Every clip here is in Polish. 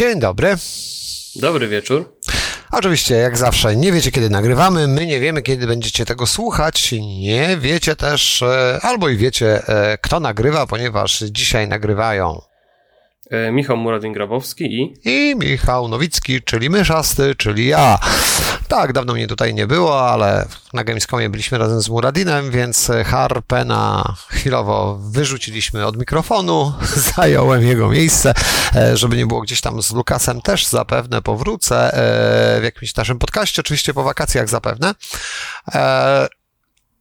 Dzień dobry. Dobry wieczór. Oczywiście, jak zawsze, nie wiecie kiedy nagrywamy, my nie wiemy kiedy będziecie tego słuchać, nie wiecie też, e, albo i wiecie e, kto nagrywa, ponieważ dzisiaj nagrywają E, Michał Muradin-Grabowski i... i Michał Nowicki, czyli Myszasty, czyli ja. Tak, dawno mnie tutaj nie było, ale na Gamescomie byliśmy razem z Muradinem, więc Harpena chwilowo wyrzuciliśmy od mikrofonu, zająłem jego miejsce, e, żeby nie było gdzieś tam z Lukasem też zapewne powrócę e, w jakimś naszym podcaście, oczywiście po wakacjach zapewne. E,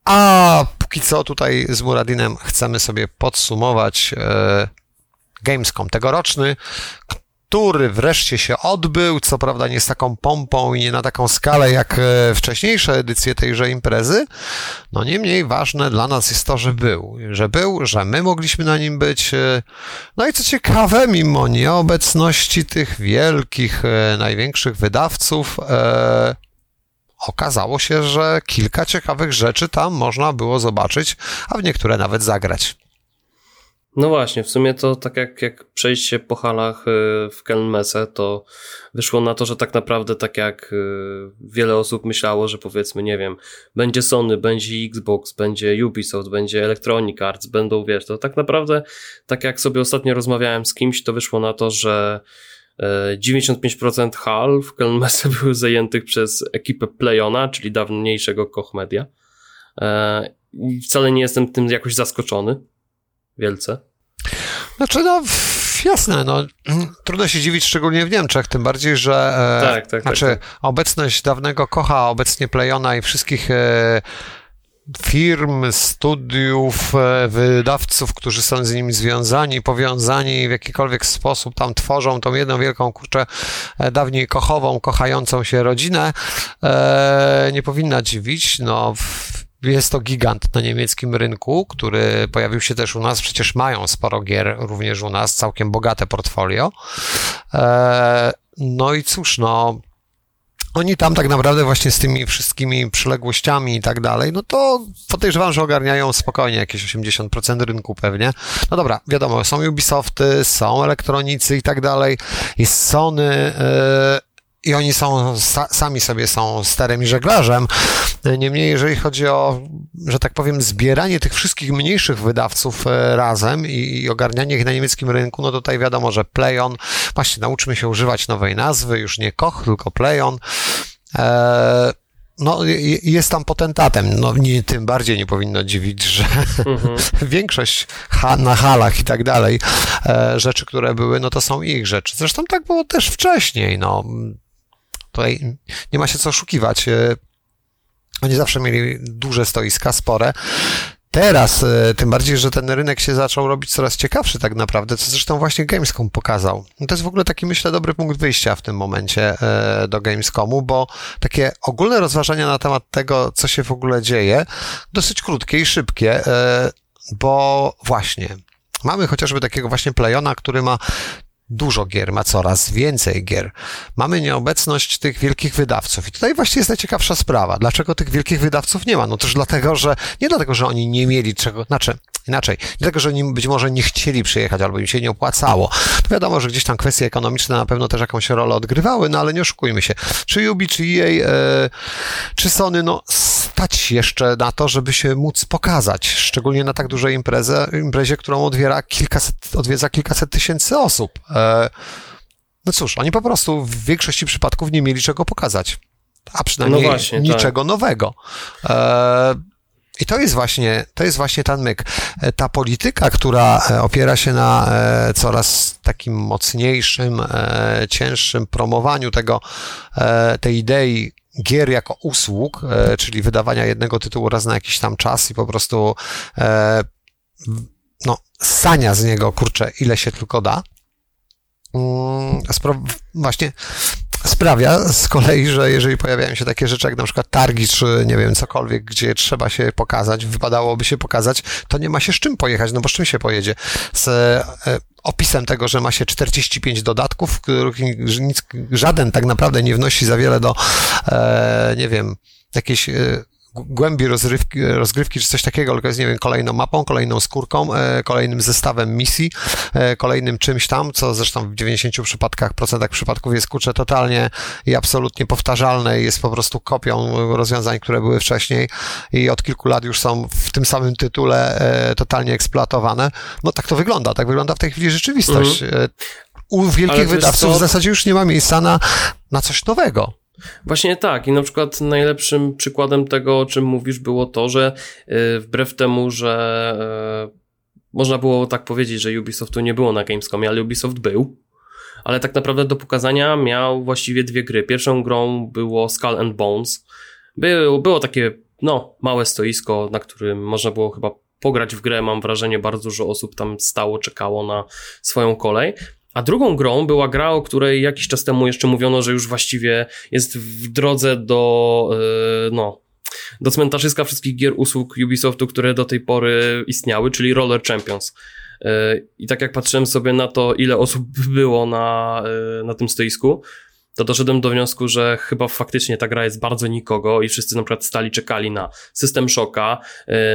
a póki co tutaj z Muradinem chcemy sobie podsumować Gamescom tegoroczny, który wreszcie się odbył, co prawda nie z taką pompą i nie na taką skalę jak e, wcześniejsze edycje tejże imprezy. No niemniej ważne dla nas jest to, że był, że był, że my mogliśmy na nim być. E, no i co ciekawe, mimo nieobecności tych wielkich, e, największych wydawców, okazało się, że kilka ciekawych rzeczy tam można było zobaczyć, a w niektóre nawet zagrać. No właśnie, w sumie to tak jak, jak przejść się po halach y, w Kelmese, to wyszło na to, że tak naprawdę tak jak y, wiele osób myślało, że powiedzmy, nie wiem, będzie Sony, będzie Xbox, będzie Ubisoft, będzie Electronic Arts, będą, wiesz, to tak naprawdę, tak jak sobie ostatnio rozmawiałem z kimś, to wyszło na to, że 95% y, hal w Kelmese były zajętych przez ekipę Playona, czyli dawniejszego Koch Media. I wcale nie jestem tym jakoś zaskoczony wielce. Znaczy, no jasne, no. Trudno się dziwić, szczególnie w Niemczech, tym bardziej, że e, tak, tak, tak, znaczy tak, obecność dawnego Kocha, obecnie Playona i wszystkich e, firm, studiów, e, wydawców, którzy są z nimi związani, powiązani w jakikolwiek sposób tam tworzą tą jedną wielką, kurczę, dawniej kochową, kochającą się rodzinę, nie powinna dziwić, no w, jest to gigant na niemieckim rynku, który pojawił się też u nas. Przecież mają sporo gier również u nas, całkiem bogate portfolio. E, no i cóż, no. Oni tam tak naprawdę właśnie z tymi wszystkimi przyległościami i tak dalej, no to podejrzewam, że ogarniają spokojnie jakieś 80% rynku pewnie. No dobra, wiadomo, są Ubisofty, są elektronicy i tak dalej, jest Sony, yy, i oni są, sami sobie są starym żeglarzem. Niemniej, jeżeli chodzi o, że tak powiem, zbieranie tych wszystkich mniejszych wydawców e, razem i, i ogarnianie ich na niemieckim rynku, no tutaj wiadomo, że Playon, właśnie nauczmy się używać nowej nazwy, już nie Koch, tylko Playon. E, no, jest tam potentatem. No, nie, tym bardziej nie powinno dziwić, że mhm. większość ha, na halach i tak dalej, e, rzeczy, które były, no to są ich rzeczy. Zresztą tak było też wcześniej. No, Tutaj nie ma się co oszukiwać. E, oni zawsze mieli duże stoiska, spore. Teraz, e, tym bardziej, że ten rynek się zaczął robić coraz ciekawszy tak naprawdę, co zresztą właśnie Gamescom pokazał. No to jest w ogóle taki, myślę, dobry punkt wyjścia w tym momencie e, do Gamescomu, bo takie ogólne rozważania na temat tego, co się w ogóle dzieje, dosyć krótkie i szybkie, bo właśnie mamy chociażby takiego właśnie Playona, który ma dużo gier, ma coraz więcej gier. Mamy nieobecność tych wielkich wydawców. I tutaj właśnie jest najciekawsza sprawa. Dlaczego tych wielkich wydawców nie ma? No też dlatego, że nie dlatego, że oni nie mieli czego, znaczy inaczej, nie dlatego, że oni być może nie chcieli przyjechać albo im się nie opłacało. To wiadomo, że gdzieś tam kwestie ekonomiczne na pewno też jakąś rolę odgrywały, no ale nie oszukujmy się. Czy Ubi, czy EA, e, czy Sony, no stać jeszcze na to, żeby się móc pokazać, szczególnie na tak dużej imprezie, imprezie którą odwiera kilkaset, odwiedza kilkaset tysięcy osób. E, no cóż, oni po prostu w większości przypadków nie mieli czego pokazać. A przynajmniej no właśnie, niczego tak. nowego. E, i to jest właśnie, to jest właśnie ten myk. E, ta polityka, która opiera się na coraz takim mocniejszym, cięższym promowaniu tego, tej idei gier jako usług, czyli wydawania jednego tytułu raz na jakiś tam czas i po prostu no, sania z niego, kurczę, ile się tylko da, Mm, właśnie sprawia z kolei, że jeżeli pojawiają się takie rzeczy jak na przykład targi, czy nie wiem, cokolwiek, gdzie trzeba się pokazać, wypadałoby się pokazać, to nie ma się z czym pojechać, no bo z czym się pojedzie? Z e, opisem tego, że ma się 45 dodatków, których nic, żaden tak naprawdę nie wnosi za wiele do, e, nie wiem, jakiejś e, głębi rozrywki, rozgrywki czy coś takiego, tylko jest, nie wiem, kolejną mapą, kolejną skórką, e, kolejnym zestawem misji, e, kolejnym czymś tam, co zresztą w 90 przypadkach, procentach przypadków jest kurczę totalnie i absolutnie powtarzalne i jest po prostu kopią rozwiązań, które były wcześniej i od kilku lat już są w tym samym tytule e, totalnie eksploatowane. No tak to wygląda, tak wygląda w tej chwili rzeczywistość. Mhm. U wielkich wydawców w zasadzie już nie ma miejsca na, na coś nowego. Właśnie tak. I na przykład najlepszym przykładem tego, o czym mówisz, było to, że yy, wbrew temu, że yy, można było tak powiedzieć, że Ubisoftu nie było na Gamescomie, ale Ubisoft był. Ale tak naprawdę do pokazania miał właściwie dwie gry. Pierwszą grą było Skull and Bones. Było, było takie, no, małe stoisko, na którym można było chyba pograć w grę. Mam wrażenie, bardzo dużo osób tam stało, czekało na swoją kolej. A drugą grą była gra, o której jakiś czas temu jeszcze mówiono, że już właściwie jest w drodze do, yy, no, do cmentarzyska wszystkich gier usług Ubisoftu, które do tej pory istniały, czyli Roller Champions. Yy, I tak jak patrzyłem sobie na to, ile osób było na, yy, na tym stoisku, to doszedłem do wniosku, że chyba faktycznie ta gra jest bardzo nikogo i wszyscy na przykład stali, czekali na System Shocka,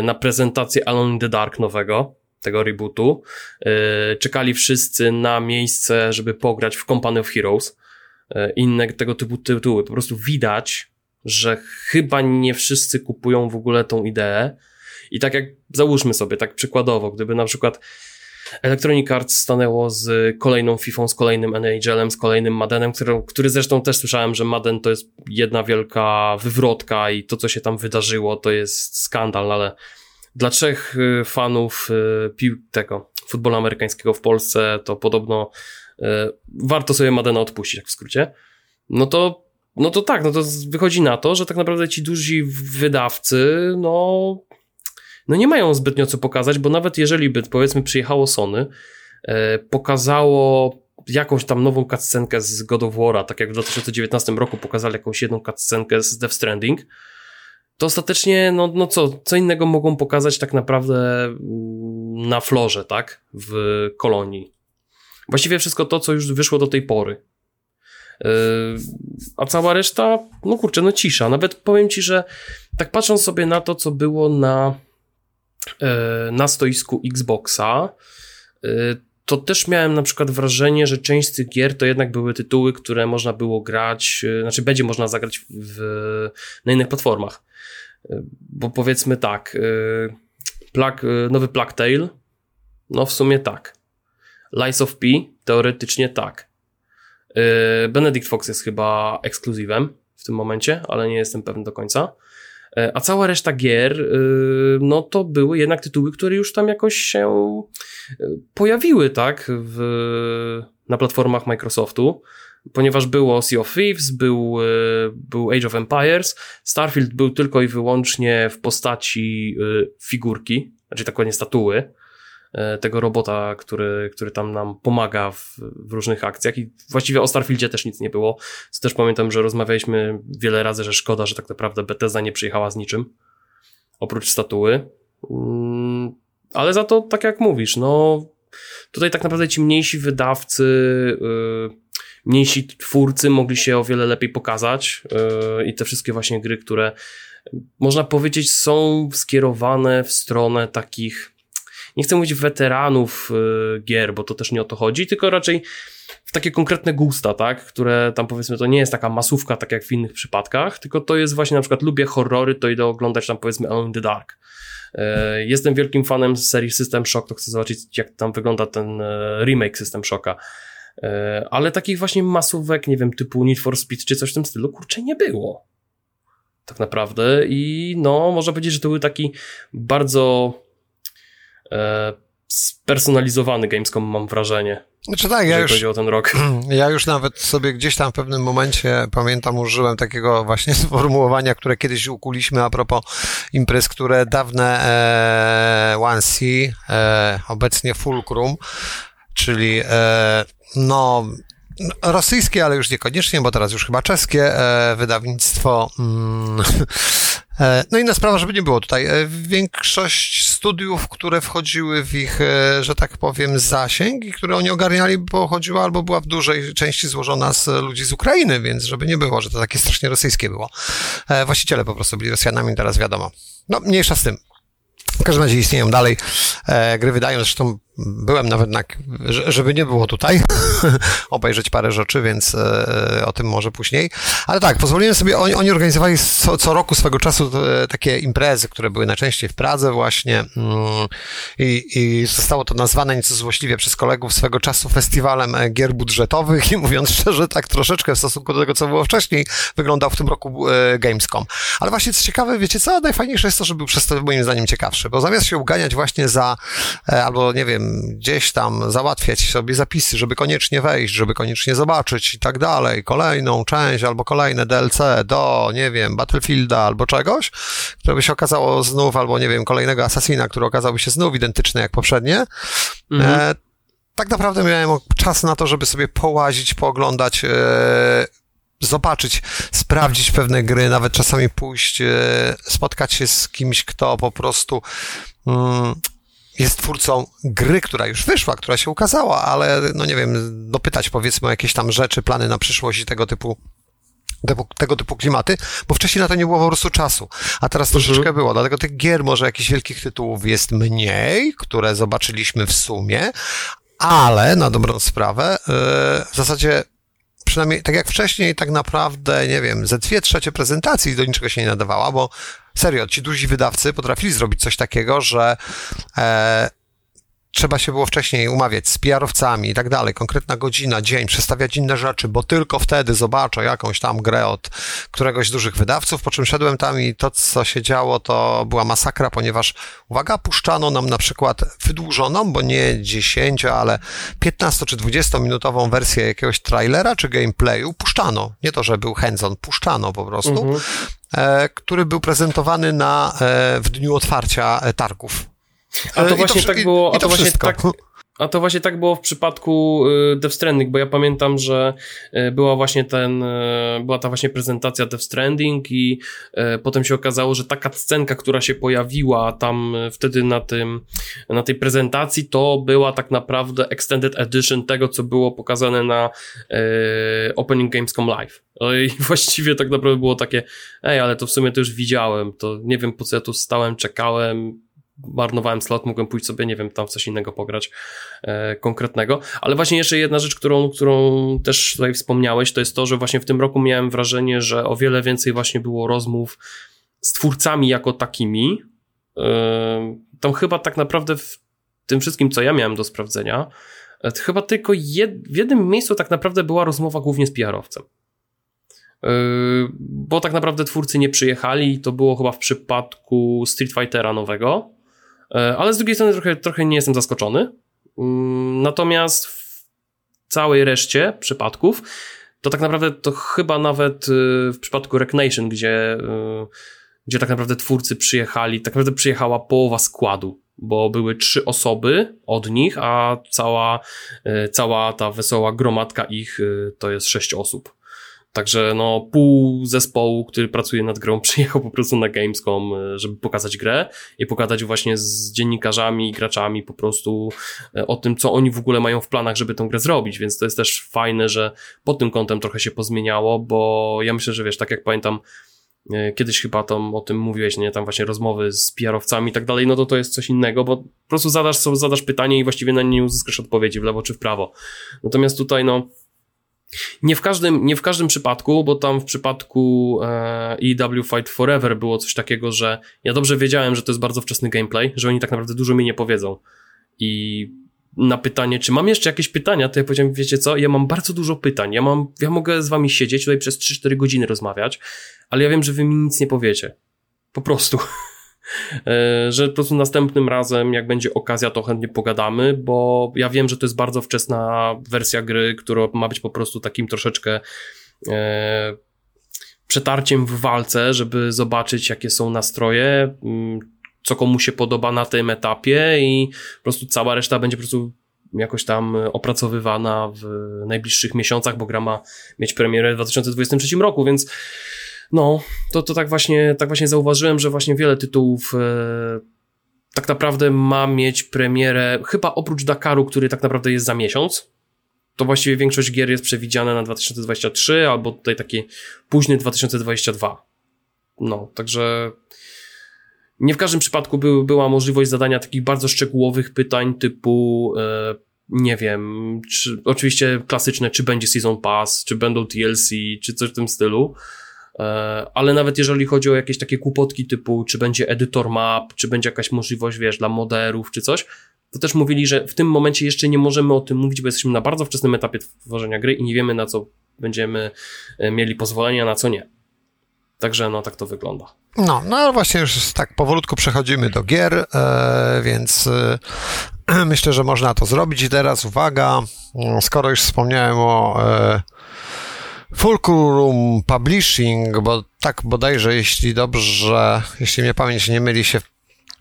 na prezentację Alone in the Dark nowego, tego rebootu. Yy, czekali wszyscy na miejsce, żeby pograć w Company of Heroes. Yy, inne tego typu tytuły. Po prostu widać, że chyba nie wszyscy kupują w ogóle tą ideę. I tak jak załóżmy sobie, tak przykładowo, gdyby na przykład Electronic Arts stanęło z kolejną FIFA, z kolejnym NHL-em, z kolejnym Maddenem, który, który zresztą też słyszałem, że Madden to jest jedna wielka wywrotka i to, co się tam wydarzyło, to jest skandal, ale dla trzech y, fanów y, pił tego futbolu amerykańskiego w Polsce to podobno y, warto sobie Madena odpuścić, jak w skrócie. No to, no to tak, no to wychodzi na to, że tak naprawdę ci duzi wydawcy, no, no nie mają zbytnio co pokazać, bo nawet jeżeli by, powiedzmy, przyjechało Sony, pokazało jakąś tam nową cutscenkę z God of War'a, tak jak w 2019 roku pokazali jakąś jedną cutscenkę z Death Stranding, to ostatecznie, no, no co, co innego mogą pokazać tak naprawdę mm, na florze, tak, w kolonii. Właściwie wszystko to, co już wyszło do tej pory. Yy, a cała reszta, no kurczę, no cisza. Nawet powiem ci, że tak patrząc sobie na to, co było na, yy, na stoisku Xboxa, yy, to też miałem na przykład wrażenie, że część z tych gier to jednak były tytuły, które można było grać, znaczy będzie można zagrać w, na innych platformach. Bo powiedzmy tak, y, Plug, y, nowy Plague Tale, no w sumie tak. Lies of P, teoretycznie tak. Y, Benedict Fox jest chyba ekskluzywem w tym momencie, ale nie jestem pewny do końca. A cała reszta gier, no to były jednak tytuły, które już tam jakoś się pojawiły, tak, w, na platformach Microsoftu ponieważ było Sea of Thieves, był, e, był Age of Empires, Starfield był tylko i wyłącznie w postaci e, figurki, znaczy tak ładnie statuły, e, tego robota, który, który tam nam pomaga w, w, różnych akcjach. I właściwie o Starfieldzie też nic nie było, co też pamiętam, że rozmawialiśmy wiele razy, że szkoda, że tak naprawdę Bethesda nie przyjechała z niczym, oprócz statuły, mm, ale za to, tak jak mówisz, no tutaj tak naprawdę ci mniejsi wydawcy yy, mniejsi twórcy mogli się o wiele lepiej pokazać yy, i te wszystkie właśnie gry, które można powiedzieć są skierowane w stronę takich nie chcę mówić weteranów yy, gier, bo to też nie o to chodzi, tylko raczej w takie konkretne gusta, tak, które tam powiedzmy to nie jest taka masówka, tak jak w innych przypadkach, tylko to jest właśnie na przykład lubię horrory, to idę oglądać tam powiedzmy Alone in the Dark. Yy, jestem wielkim fanem serii System Shock, to chcę zobaczyć jak tam wygląda ten remake System Shocka. E, ale takich właśnie masówek, nie wiem, typu Need for Speed czy coś w tym stylu, kurczę, nie było. Tak naprawdę. I no, można powiedzieć, że to był taki bardzo e, spersonalizowany Gamescom, mam wrażenie. Znaczy tak, ja już, o ten rok. ja już nawet sobie gdzieś tam w pewnym momencie, pamiętam, użyłem takiego właśnie sformułowania, które kiedyś ukuliśmy a propos imprez, które dawne e, One C, e, obecnie Fulcrum, czyli e, no, rosyjskie, ale już niekoniecznie, bo teraz już chyba czeskie e, wydawnictwo. Mm, e, no inna sprawa, żeby nie było tutaj. E, większość studiów, które wchodziły w ich, e, że tak powiem, zasięg i które oni ogarniali, bo chodziła albo była w dużej części złożona z ludzi z Ukrainy, więc żeby nie było, że to takie strasznie rosyjskie było. E, właściciele po prostu byli Rosjanami, teraz wiadomo. No, mniejsza z tym. W każdym razie istnieją dalej. E, gry wydają, zresztą byłem nawet na, żeby nie było tutaj, obejrzeć parę rzeczy, więc e, o tym może później. Ale tak, pozwoliłem sobie, oni, oni organizowali co, co, roku swego czasu e, takie imprezy, które były najczęściej w Pradze właśnie mm, i, i zostało to nazwane nieco złośliwie przez kolegów swego czasu festiwalem e, gier budżetowych i mówiąc szczerze, tak troszeczkę w stosunku do tego, co było wcześniej, wyglądał w tym roku Gamescom. Ale właśnie co ciekawe, wiecie co, najfajniejsze jest to, że był przez to moim zdaniem ciekawszy, bo zamiast się uganiać właśnie za, albo nie wiem, gdzieś tam załatwiać sobie zapisy, żeby koniecznie wejść, żeby koniecznie zobaczyć i tak dalej, kolejną część albo kolejne DLC do, nie wiem, Battlefielda albo czegoś, które by się okazało znów, albo nie wiem, kolejnego Assassina, który okazałby się znów identyczny jak poprzednie. Mhm. E, tak naprawdę miałem czas na to, żeby sobie połazić, pooglądać, e, zobaczyć, sprawdzić pewne gry, nawet czasami pójść, e, spotkać się z kimś, kto po prostu mm, jest twórcą gry, która już wyszła, która się ukazała, ale no nie wiem, dopytać powiedzmy o jakieś tam rzeczy, plany na przyszłość i tego typu tego, typu klimaty, bo wcześniej na to nie było po prostu czasu, a teraz mhm. troszeczkę było, dlatego tych gier może jakichś wielkich tytułów jest mniej, które zobaczyliśmy w sumie, ale na dobrą sprawę yy, w zasadzie przynajmniej tak jak wcześniej, tak naprawdę, nie wiem, ze dwie trzecie prezentacji do niczego się nie nadawała, bo serio, ci duzi wydawcy potrafili zrobić coś takiego, że e, trzeba się było wcześniej umawiać z PR-owcami i tak dalej, konkretna godzina, dzień, przestawiać inne rzeczy, bo tylko wtedy zobaczę jakąś tam grę od któregoś z dużych wydawców, po czym szedłem tam i to, co się działo, to była masakra, ponieważ, uwaga, puszczano nam na przykład wydłużoną, bo nie 10, ale 15 czy 20 minutową wersję jakiegoś trailera czy gameplayu, puszczano, nie to, że był hands-on, puszczano po prostu, mhm. e, który był prezentowany na, e, w dniu otwarcia e, targów a to właśnie to, tak było, a to, właśnie tak, a to właśnie tak było w przypadku y, Death Stranding, bo ja pamiętam, że y, była właśnie ten, y, była ta właśnie prezentacja Death Stranding i potem się okazało, że taka scenka, która się pojawiła tam wtedy na tym, na tej prezentacji, to była tak naprawdę extended edition tego, co było pokazane na Opening Gamescom Live. No i właściwie tak naprawdę było takie, ej, ale to w sumie to już widziałem, to nie wiem po co ja tu stałem, czekałem, marnowałem slot, mogłem pójść sobie, nie wiem, tam w coś innego pograć e, konkretnego. Ale właśnie jeszcze jedna rzecz, którą, którą też tutaj wspomniałeś, to jest to, że właśnie w tym roku miałem wrażenie, że o wiele więcej właśnie było rozmów z twórcami jako takimi. E, tam chyba tak naprawdę w tym wszystkim, co ja miałem do sprawdzenia, e, chyba tylko jed, w jednym miejscu tak naprawdę była rozmowa głównie z PR-owcem. E, bo tak naprawdę twórcy nie przyjechali, to było chyba w przypadku Street Fightera nowego, ale z drugiej strony trochę, trochę nie jestem zaskoczony. Mm, natomiast w całej reszcie przypadków to tak naprawdę to chyba nawet y, w przypadku Rec gdzie, y, gdzie tak naprawdę twórcy przyjechali, tak naprawdę przyjechała połowa składu, bo były trzy osoby od nich, a cała, y, cała ta wesoła gromadka ich to jest sześć osób. Także no, pół zespołu, który pracuje nad grą, przyjechał po prostu na Gamescom, e, żeby pokazać grę i pokazać właśnie z dziennikarzami, graczami po prostu e, o tym, co oni w ogóle mają w planach, żeby tę grę zrobić, więc to jest też fajne, że pod tym kątem trochę się pozmieniało, bo ja myślę, że wiesz, tak jak pamiętam, e, kiedyś chyba tam o tym mówiłeś, nie, tam właśnie rozmowy z PR-owcami i tak dalej, no to to jest coś innego, bo po prostu zadasz, zadasz pytanie i właściwie na nie uzyskasz odpowiedzi w lewo czy w prawo. Natomiast tutaj, no, nie w każdym, nie w każdym przypadku, bo tam w przypadku e, EW Fight Forever było coś takiego, że ja dobrze wiedziałem, że to jest bardzo wczesny gameplay, że oni tak naprawdę dużo mi nie powiedzą. I na pytanie, czy mam jeszcze jakieś pytania, to ja powiedziałem, wiecie co, ja mam bardzo dużo pytań, ja mam, ja mogę z wami siedzieć tutaj przez 3-4 godziny rozmawiać, ale ja wiem, że wy mi nic nie powiecie. Po prostu. E, że po prostu następnym razem, jak będzie okazja, to chętnie pogadamy, bo ja wiem, że to jest bardzo wczesna wersja gry, która ma być po prostu takim troszeczkę e, przetarciem w walce, żeby zobaczyć, jakie są nastroje, mm, co komu się podoba na tym etapie i po prostu cała reszta będzie po prostu jakoś tam opracowywana w najbliższych miesiącach, bo gra ma mieć premierę w 2023 roku, więc no, to, to tak właśnie, tak właśnie zauważyłem, że właśnie wiele tytułów e, tak naprawdę ma mieć premierę, chyba oprócz Dakaru, który tak naprawdę jest za miesiąc, to właściwie większość gier jest przewidziana na 2023 albo tutaj taki późny 2022. No, także nie w każdym przypadku by, była możliwość zadania takich bardzo szczegółowych pytań typu e, nie wiem, czy, oczywiście klasyczne, czy będzie Season Pass, czy będą TLC, czy coś w tym stylu, ale nawet jeżeli chodzi o jakieś takie kłopotki typu, czy będzie edytor map, czy będzie jakaś możliwość, wiesz, dla moderów, czy coś, to też mówili, że w tym momencie jeszcze nie możemy o tym mówić, bo jesteśmy na bardzo wczesnym etapie tworzenia gry i nie wiemy na co będziemy e, mieli pozwolenia, na co nie. Także no tak to wygląda. No, no właśnie już tak powolutku przechodzimy do gier, e, więc e, myślę, że można to zrobić. I teraz uwaga, skoro już wspomniałem o e, Fulcrum Publishing, bo tak bodajże, jeśli dobrze, jeśli mnie pamięć nie myli, się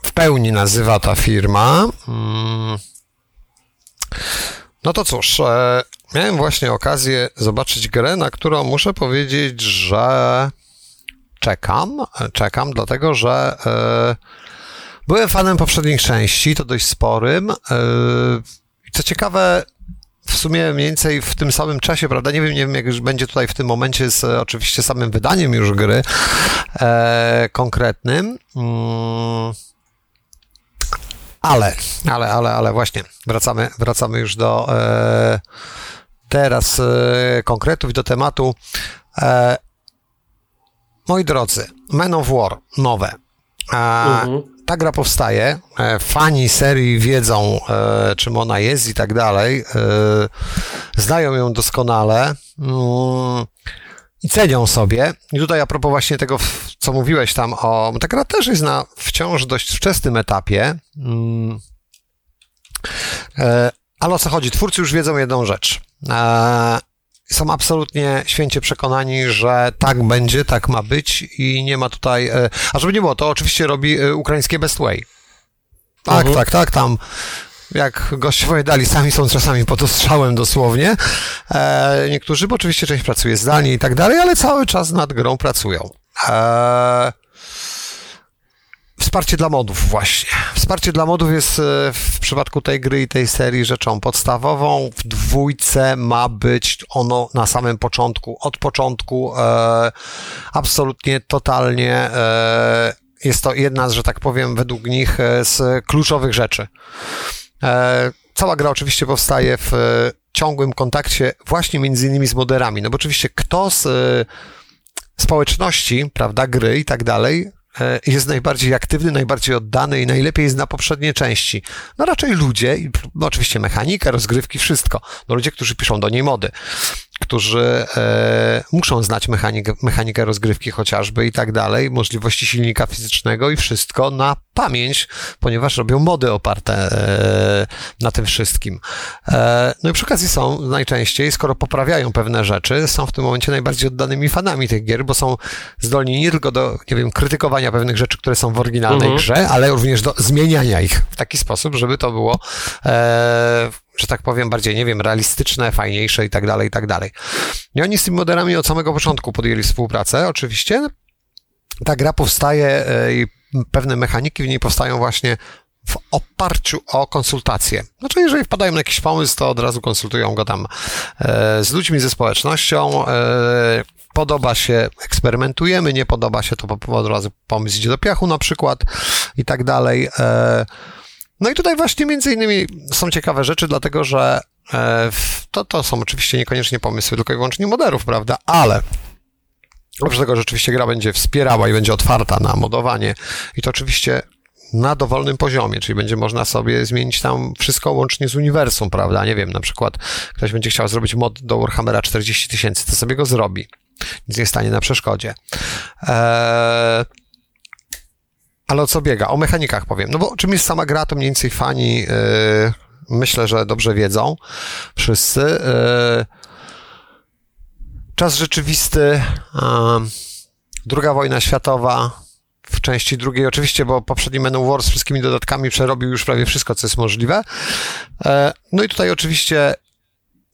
w pełni nazywa ta firma. Mm. No to cóż, e, miałem właśnie okazję zobaczyć grę, na którą muszę powiedzieć, że czekam. Czekam, dlatego że e, byłem fanem poprzednich części, to dość sporym. E, co ciekawe, w sumie mniej więcej w tym samym czasie, prawda? Nie wiem, nie wiem, jak już będzie tutaj w tym momencie z oczywiście samym wydaniem już gry e, konkretnym. Mm. Ale, ale, ale, ale właśnie wracamy, wracamy już do e, teraz e, konkretów do tematu. E, moi drodzy, Men of War nowe. Mhm. Ta gra powstaje. E, fani serii wiedzą, e, czym ona jest i tak dalej. E, znają ją doskonale. Mm, i cenią sobie. I tutaj a propos właśnie tego, co mówiłeś tam o... Ta gra też jest na wciąż dość wczesnym etapie. Mm. Ale o co chodzi? Twórcy już wiedzą jedną rzecz są absolutnie święcie przekonani, że tak będzie, tak ma być i nie ma tutaj. E, a żeby nie było, to oczywiście robi e, ukraińskie Best Way. Tak, mhm. tak, tak, tam jak goście dali, sami są czasami pod ostrzałem dosłownie. E, niektórzy, bo oczywiście część pracuje zdalnie i tak dalej, ale cały czas nad grą pracują. E, Wsparcie dla modów właśnie. Wsparcie dla modów jest e, w przypadku tej gry i tej serii rzeczą podstawową. W dwójce ma być ono na samym początku, od początku e, absolutnie, totalnie e, jest to jedna z, że tak powiem, według nich e, z kluczowych rzeczy. E, cała gra oczywiście powstaje w ciągłym kontakcie właśnie między innymi z moderami, no bo oczywiście kto z społeczności, prawda, gry i tak dalej, E, jest najbardziej aktywny, najbardziej oddany i najlepiej jest na poprzednie części. No raczej ludzie, no oczywiście mechanika, rozgrywki, wszystko. No ludzie, którzy piszą do niej mody którzy e, muszą znać mechanikę, mechanikę rozgrywki chociażby i tak dalej, możliwości silnika fizycznego i wszystko na pamięć, ponieważ robią mody oparte e, na tym wszystkim. E, no i przy okazji są najczęściej, skoro poprawiają pewne rzeczy, są w tym momencie najbardziej oddanymi fanami tych gier, bo są zdolni nie tylko do, nie wiem, krytykowania pewnych rzeczy, które są w oryginalnej mhm. grze, ale również do zmieniania ich w taki sposób, żeby to było e, że tak powiem, bardziej, nie wiem, realistyczne, fajniejsze i tak dalej, i tak dalej. I oni z tymi moderami od samego początku podjęli współpracę, oczywiście. Ta gra powstaje e, i pewne mechaniki w niej powstają właśnie w oparciu o konsultacje. Znaczy, jeżeli wpadają na jakiś pomysł, to od razu konsultują go tam e, z ludźmi, ze społecznością. E, podoba się, eksperymentujemy, nie podoba się, to od razu pomysł idzie do piachu na przykład i tak dalej. No i tutaj właśnie między innymi są ciekawe rzeczy, dlatego że e, to, to są oczywiście niekoniecznie pomysły tylko i wyłącznie moderów, prawda, ale oprócz tego rzeczywiście gra będzie wspierała i będzie otwarta na modowanie i to oczywiście na dowolnym poziomie, czyli będzie można sobie zmienić tam wszystko łącznie z uniwersum, prawda? Nie wiem, na przykład ktoś będzie chciał zrobić mod do Warhammera 40 tysięcy, to sobie go zrobi. Nic nie stanie na przeszkodzie. Eee, ale o co biega? O mechanikach powiem. No bo czym jest sama gra, to mniej więcej fani yy, myślę, że dobrze wiedzą wszyscy. Yy, czas rzeczywisty, yy, druga wojna światowa, w części drugiej, oczywiście, bo poprzedni Menu War z wszystkimi dodatkami przerobił już prawie wszystko, co jest możliwe. No i tutaj oczywiście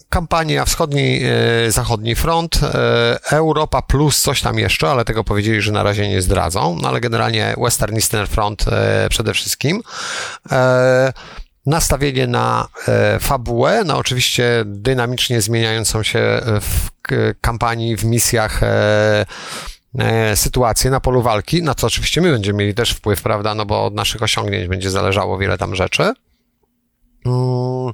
kampania wschodni, e, zachodni front, e, Europa plus coś tam jeszcze, ale tego powiedzieli, że na razie nie zdradzą, no ale generalnie Western Eastern Front e, przede wszystkim. Nastawienie na fabułę, na oczywiście dynamicznie zmieniającą się w kampanii, w misjach sytuację na polu walki, na co oczywiście my będziemy mieli też wpływ, prawda, no bo od naszych osiągnięć będzie zależało wiele tam rzeczy. Mm,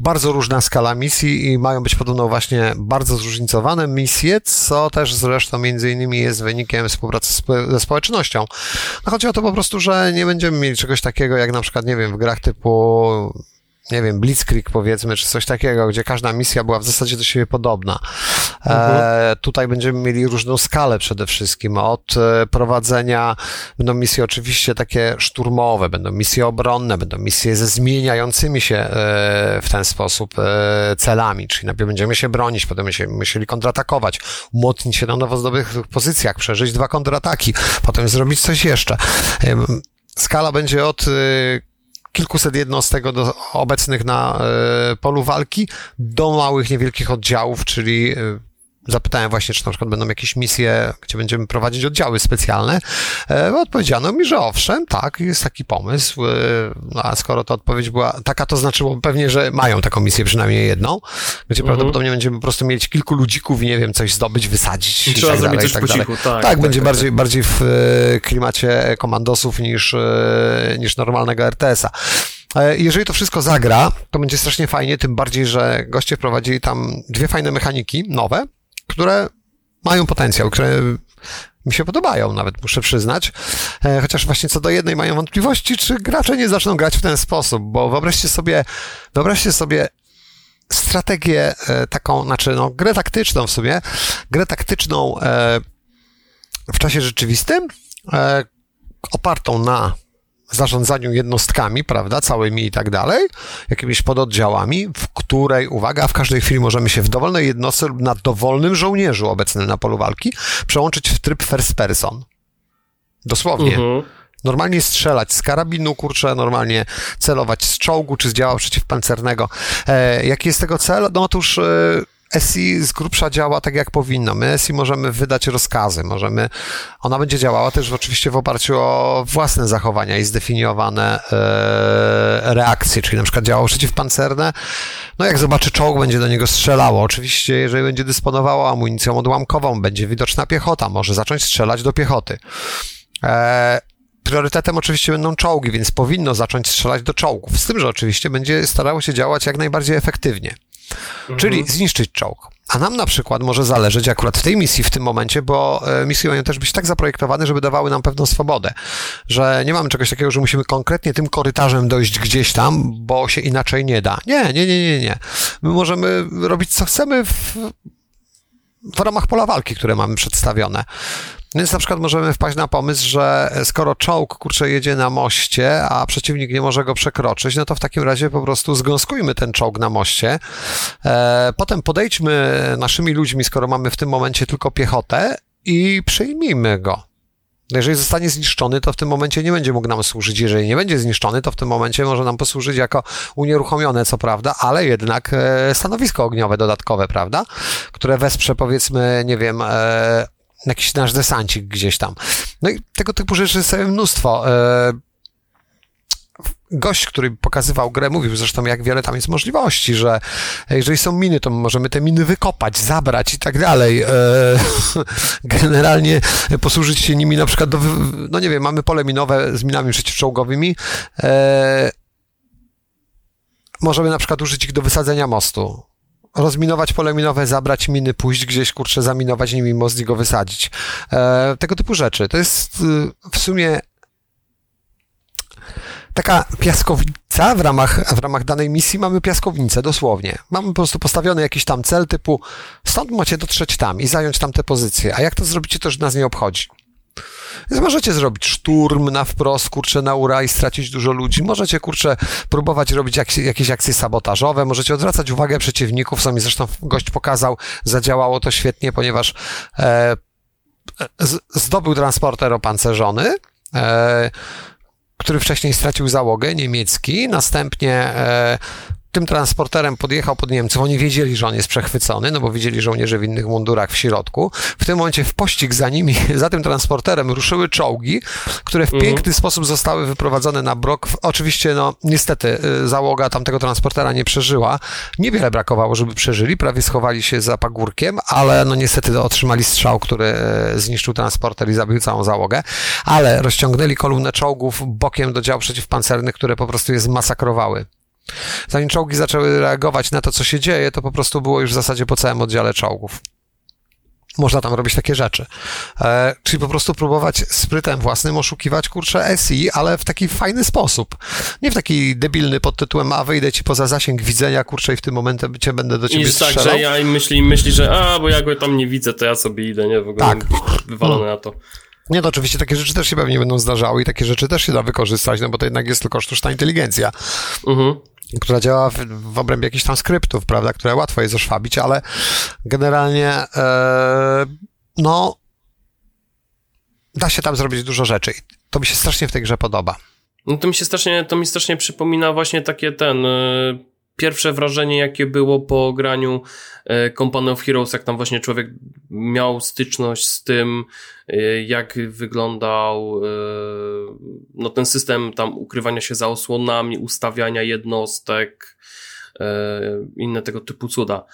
bardzo różna skala misji i mają być podobno właśnie bardzo zróżnicowane misje, co też zresztą między innymi jest wynikiem współpracy ze społecznością. No chodzi o to po prostu, że nie będziemy mieli czegoś takiego jak na przykład, nie wiem, w grach typu nie wiem, Blitzkrieg powiedzmy, czy coś takiego, gdzie każda misja była w zasadzie do siebie podobna. E, mhm. E, tutaj będziemy mieli różną skalę przede wszystkim. Od e, prowadzenia będą misje oczywiście takie szturmowe, będą misje obronne, będą misje ze zmieniającymi się e, w ten sposób e, celami, czyli najpierw będziemy się bronić, potem będziemy musieli kontratakować, umocnić się na nowo zdobytych pozycjach, przeżyć dwa kontrataki, potem zrobić coś jeszcze. Skala będzie od kilkuset jednostek do, obecnych na e, polu walki do małych, niewielkich oddziałów, czyli e, Zapytałem właśnie, czy na przykład będą jakieś misje, gdzie będziemy prowadzić oddziały specjalne. E, odpowiedziano mi, że owszem, tak, jest taki pomysł. E, no, a skoro ta odpowiedź była taka, to znaczyło pewnie, że mają taką misję przynajmniej jedną, gdzie mhm. prawdopodobnie będziemy po prostu mieć kilku ludzików i nie wiem, coś zdobyć, wysadzić. I, trzeba tak zrobić dalej, coś tak, po cichu, tak, tak, tak, będzie tak, bardziej, tak. bardziej w e, klimacie komandosów niż, niż normalnego RTS-a. Jeżeli to wszystko zagra, to będzie strasznie fajnie, tym bardziej, że goście wprowadzili tam dwie fajne mechaniki, nowe, które mają potencjał, które mi się podobają, nawet muszę przyznać. E, chociaż właśnie co do jednej mają wątpliwości, czy gracze nie zaczną grać w ten sposób, bo wyobraźcie sobie, wyobraźcie sobie strategię e, taką, znaczy no, grę taktyczną w sumie, grę taktyczną e, w czasie rzeczywistym, opartą na zarządzaniu jednostkami, prawda, całymi i tak dalej, jakimiś pododdziałami, w której, uwaga, w każdej chwili możemy się w dowolnej jednostce lub na dowolnym żołnierzu obecnym na polu walki przełączyć w tryb first person. Dosłownie. Mhm. Normalnie strzelać z karabinu, kurczę, normalnie celować z czołgu czy z działa przeciwpancernego. E, jaki jest tego cel? No otóż... E, SI z grubsza działa tak, jak powinno. My SI możemy wydać rozkazy, możemy, ona będzie działała też oczywiście w oparciu o własne zachowania i zdefiniowane e, reakcje, czyli na przykład działało przeciwpancerne, no jak zobaczy czołg, będzie do niego strzelało. Oczywiście, jeżeli będzie dysponowało amunicją odłamkową, będzie widoczna piechota, może zacząć strzelać do piechoty. E, Priorytetem oczywiście będą czołgi, więc powinno zacząć strzelać do czołgów. Z tym, że oczywiście będzie starało się działać jak najbardziej efektywnie. Mhm. Czyli zniszczyć czołg. A nam na przykład może zależeć akurat w tej misji w tym momencie, bo e, misje mają też być tak zaprojektowane, żeby dawały nam pewną swobodę, że nie mamy czegoś takiego, że musimy konkretnie tym korytarzem dojść gdzieś tam, bo się inaczej nie da. Nie, nie, nie, nie, nie. My możemy robić co chcemy w, w ramach pola walki, które mamy przedstawione. Więc na przykład możemy wpaść na pomysł, że skoro czołg kurczę jedzie na moście, a przeciwnik nie może go przekroczyć, no to w takim razie po prostu zgąskujmy ten czołg na moście. E, potem podejdźmy naszymi ludźmi, skoro mamy w tym momencie tylko piechotę i przyjmijmy go. Jeżeli zostanie zniszczony, to w tym momencie nie będzie mógł nam służyć. Jeżeli nie będzie zniszczony, to w tym momencie może nam posłużyć jako unieruchomione, co prawda, ale jednak e, stanowisko ogniowe dodatkowe, prawda? Które wesprze, powiedzmy, nie wiem, e, jakiś nasz desancik gdzieś tam. No i tego typu rzeczy jest całe mnóstwo. E, gość, który pokazywał grę, mówił zresztą, jak wiele tam jest możliwości, że jeżeli są miny, to możemy te miny wykopać, zabrać i tak dalej. E, generalnie posłużyć się nimi na przykład do, no nie wiem, mamy pole minowe z minami przeciwczołgowymi. E, możemy na przykład użyć ich do wysadzenia mostu rozminować pole minowe, zabrać miny, pójść gdzieś, kurczę, zaminować nimi most i go wysadzić. E, tego typu rzeczy. To jest y, w sumie taka piaskownica w ramach, w ramach danej misji mamy piaskownicę, dosłownie. Mamy po prostu postawiony jakiś tam cel typu stąd macie dotrzeć tam i zająć tam te pozycje, a jak to zrobicie, to już nas nie obchodzi. Więc możecie zrobić szturm na wprost, kurczę, na ura i stracić dużo ludzi. Możecie, kurczę, próbować robić jak, jakieś akcje sabotażowe, możecie odwracać uwagę przeciwników, co mi zresztą gość pokazał, zadziałało to świetnie, ponieważ e, z, zdobył transporter opancerzony, e, który wcześniej stracił załogę, niemiecki, następnie e, tym transporterem podjechał pod Niemców. Oni wiedzieli, że on jest przechwycony, no bo widzieli żołnierze w innych mundurach w środku. W tym momencie w pościg za nimi, za tym transporterem ruszyły czołgi, które w mhm. piękny sposób zostały wyprowadzone na brok. Oczywiście, no niestety, y, załoga tamtego transportera nie przeżyła. Niewiele brakowało, żeby przeżyli. Prawie schowali się za pagórkiem, ale no niestety otrzymali strzał, który y, zniszczył transporter i zabił całą załogę. Ale rozciągnęli kolumnę czołgów bokiem do dział przeciwpancernych, które po prostu je zmasakrowały. Zanim czołgi zaczęły reagować na to, co się dzieje, to po prostu było już w zasadzie po całym oddziale czołgów. Można tam robić takie rzeczy. E, czyli po prostu próbować sprytem własnym oszukiwać, kurczę, SI, ale w taki fajny sposób. Nie w taki debilny pod tytułem, a wyjdę ci poza zasięg widzenia, kurczę, i w tym momencie cię będę do ciebie I strzelał. tak, że ja myśli, myśli, że a, bo ja go tam nie widzę, to ja sobie idę, nie? W ogóle tak. wywalone na to. Nie, no oczywiście takie rzeczy też się pewnie będą zdarzały i takie rzeczy też się da wykorzystać, no bo to jednak jest tylko sztuczna inteligencja. Mhm która działa w, w obrębie jakichś tam skryptów, prawda, które łatwo jest oszwabić, ale generalnie e, no da się tam zrobić dużo rzeczy. To mi się strasznie w tej grze podoba. No to mi się strasznie, to mi strasznie przypomina właśnie takie ten... E, pierwsze wrażenie, jakie było po graniu e, Company of Heroes, jak tam właśnie człowiek miał styczność z tym, e, jak wyglądał e, no, ten system tam ukrywania się za osłonami, ustawiania jednostek, inne tego typu cuda.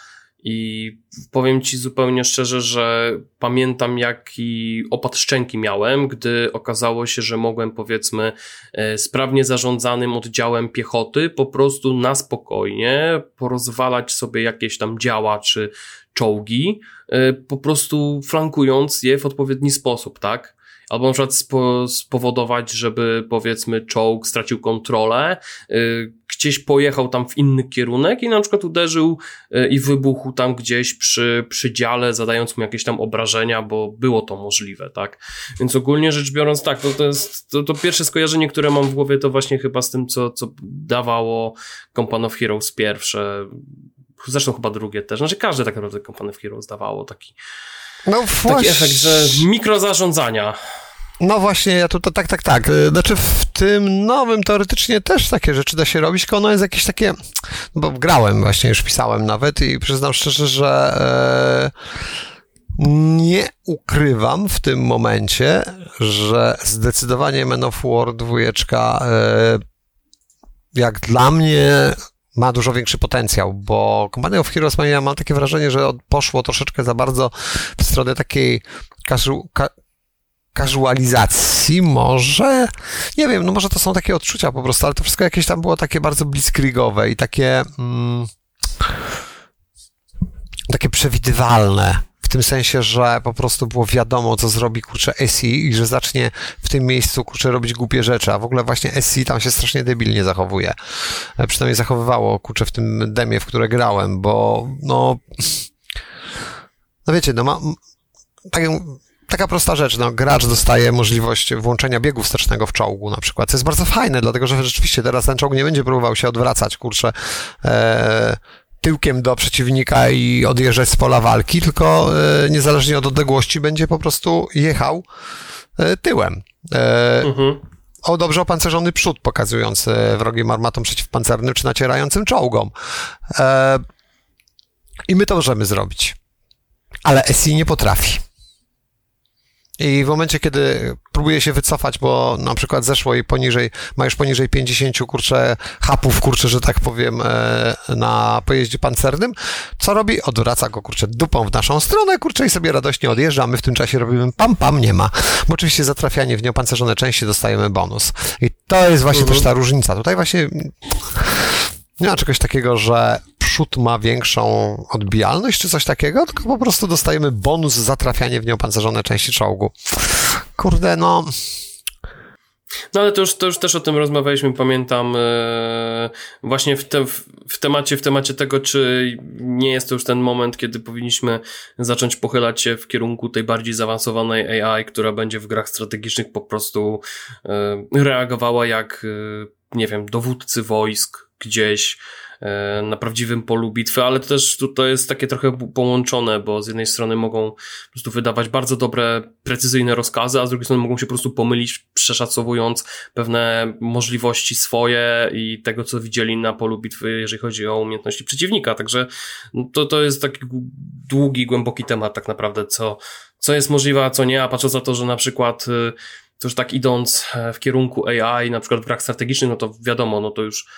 I powiem Ci zupełnie szczerze, że pamiętam jaki opad szczęki miałem, gdy okazało się, że mogłem powiedzmy e, sprawnie zarządzanym oddziałem piechoty po prostu na spokojnie porozwalać sobie jakieś tam działa czy czołgi, e, po prostu flankując je w odpowiedni sposób, tak? albo na przykład spo, spowodować, żeby powiedzmy czołg stracił kontrolę, yy, gdzieś pojechał tam w inny kierunek i na przykład uderzył yy, i wybuchł tam gdzieś przy, przy dziale, zadając mu jakieś tam obrażenia, bo było to możliwe, tak? Więc ogólnie rzecz biorąc, tak, to, to jest to, to pierwsze skojarzenie, które mam w głowie, to właśnie chyba z tym, co, co dawało Company of Heroes pierwsze, zresztą chyba drugie też, znaczy każde tak naprawdę Company of Heroes dawało taki no właśnie. Taki efekt, że mikrozarządzania. No właśnie, ja tu to tak, tak, tak. Znaczy w tym nowym teoretycznie też takie rzeczy da się robić, tylko ono jest jakieś takie, bo grałem właśnie, już pisałem nawet i przyznam szczerze, że e, nie ukrywam w tym momencie, że zdecydowanie Men of War 2 e, jak dla mnie ma dużo większy potencjał, bo Company of Heroes ja mam takie wrażenie, że poszło troszeczkę za bardzo w stronę takiej casualizacji może, nie wiem, no może to są takie odczucia po prostu, ale to wszystko jakieś tam było takie bardzo blitzkriegowe i takie mm, takie przewidywalne tym sensie, że po prostu było wiadomo, co zrobi, kurczę, SI i że zacznie w tym miejscu, kurczę, robić głupie rzeczy, a w ogóle właśnie SI tam się strasznie debilnie zachowuje. E, przynajmniej zachowywało, kurczę, w tym demie, w które grałem, bo no... No wiecie, no ma... Tak, taka prosta rzecz, no, gracz dostaje możliwość włączenia biegu wstecznego w czołgu na przykład, co jest bardzo fajne, dlatego że rzeczywiście teraz ten czołg nie będzie próbował się odwracać, kurczę, e, tyłkiem do przeciwnika i odjeżdżać z pola walki, tylko e, niezależnie od odległości będzie po prostu jechał e, tyłem. E, mhm. O dobrze opancerzony przód, pokazując wrogim armatom przeciwpancernym czy nacierającym czołgom. I my to możemy zrobić. Ale SI nie potrafi. I w momencie, kiedy próbuje się wycofać, bo na przykład zeszło i poniżej, ma już poniżej 50 kurcze hapów, kurczę, że tak powiem, e, na pojeździe pancernym, co robi? Odwraca go, kurczę, dupą w naszą stronę, kurczę, i sobie radośnie odjeżdża, my w tym czasie robimy pam, pam, nie ma. Bo oczywiście za trafianie w nieopancerzone części dostajemy bonus. I to jest właśnie mhm. też ta różnica. Tutaj właśnie nie ma czegoś takiego, że przód ma większą odbijalność czy coś takiego, tylko po prostu dostajemy bonus za trafianie w nieopancerzone części czołgu. Kurde, no... No ale to już, to już też o tym rozmawialiśmy, pamiętam, e, właśnie w, te, w, w, temacie, w temacie tego, czy nie jest to już ten moment, kiedy powinniśmy zacząć pochylać się w kierunku tej bardziej zaawansowanej AI, która będzie w grach strategicznych po prostu e, reagowała jak, e, nie wiem, dowódcy wojsk gdzieś, na prawdziwym polu bitwy, ale to też to jest takie trochę połączone, bo z jednej strony mogą po prostu wydawać bardzo dobre, precyzyjne rozkazy, a z drugiej strony mogą się po prostu pomylić, przeszacowując pewne możliwości swoje i tego, co widzieli na polu bitwy, jeżeli chodzi o umiejętności przeciwnika. Także to, to jest taki długi, głęboki temat tak naprawdę, co, co jest możliwe, a co nie, a patrząc na to, że na przykład y, to już tak idąc e, w kierunku AI, na przykład w grach strategicznych, no to wiadomo, no to już e,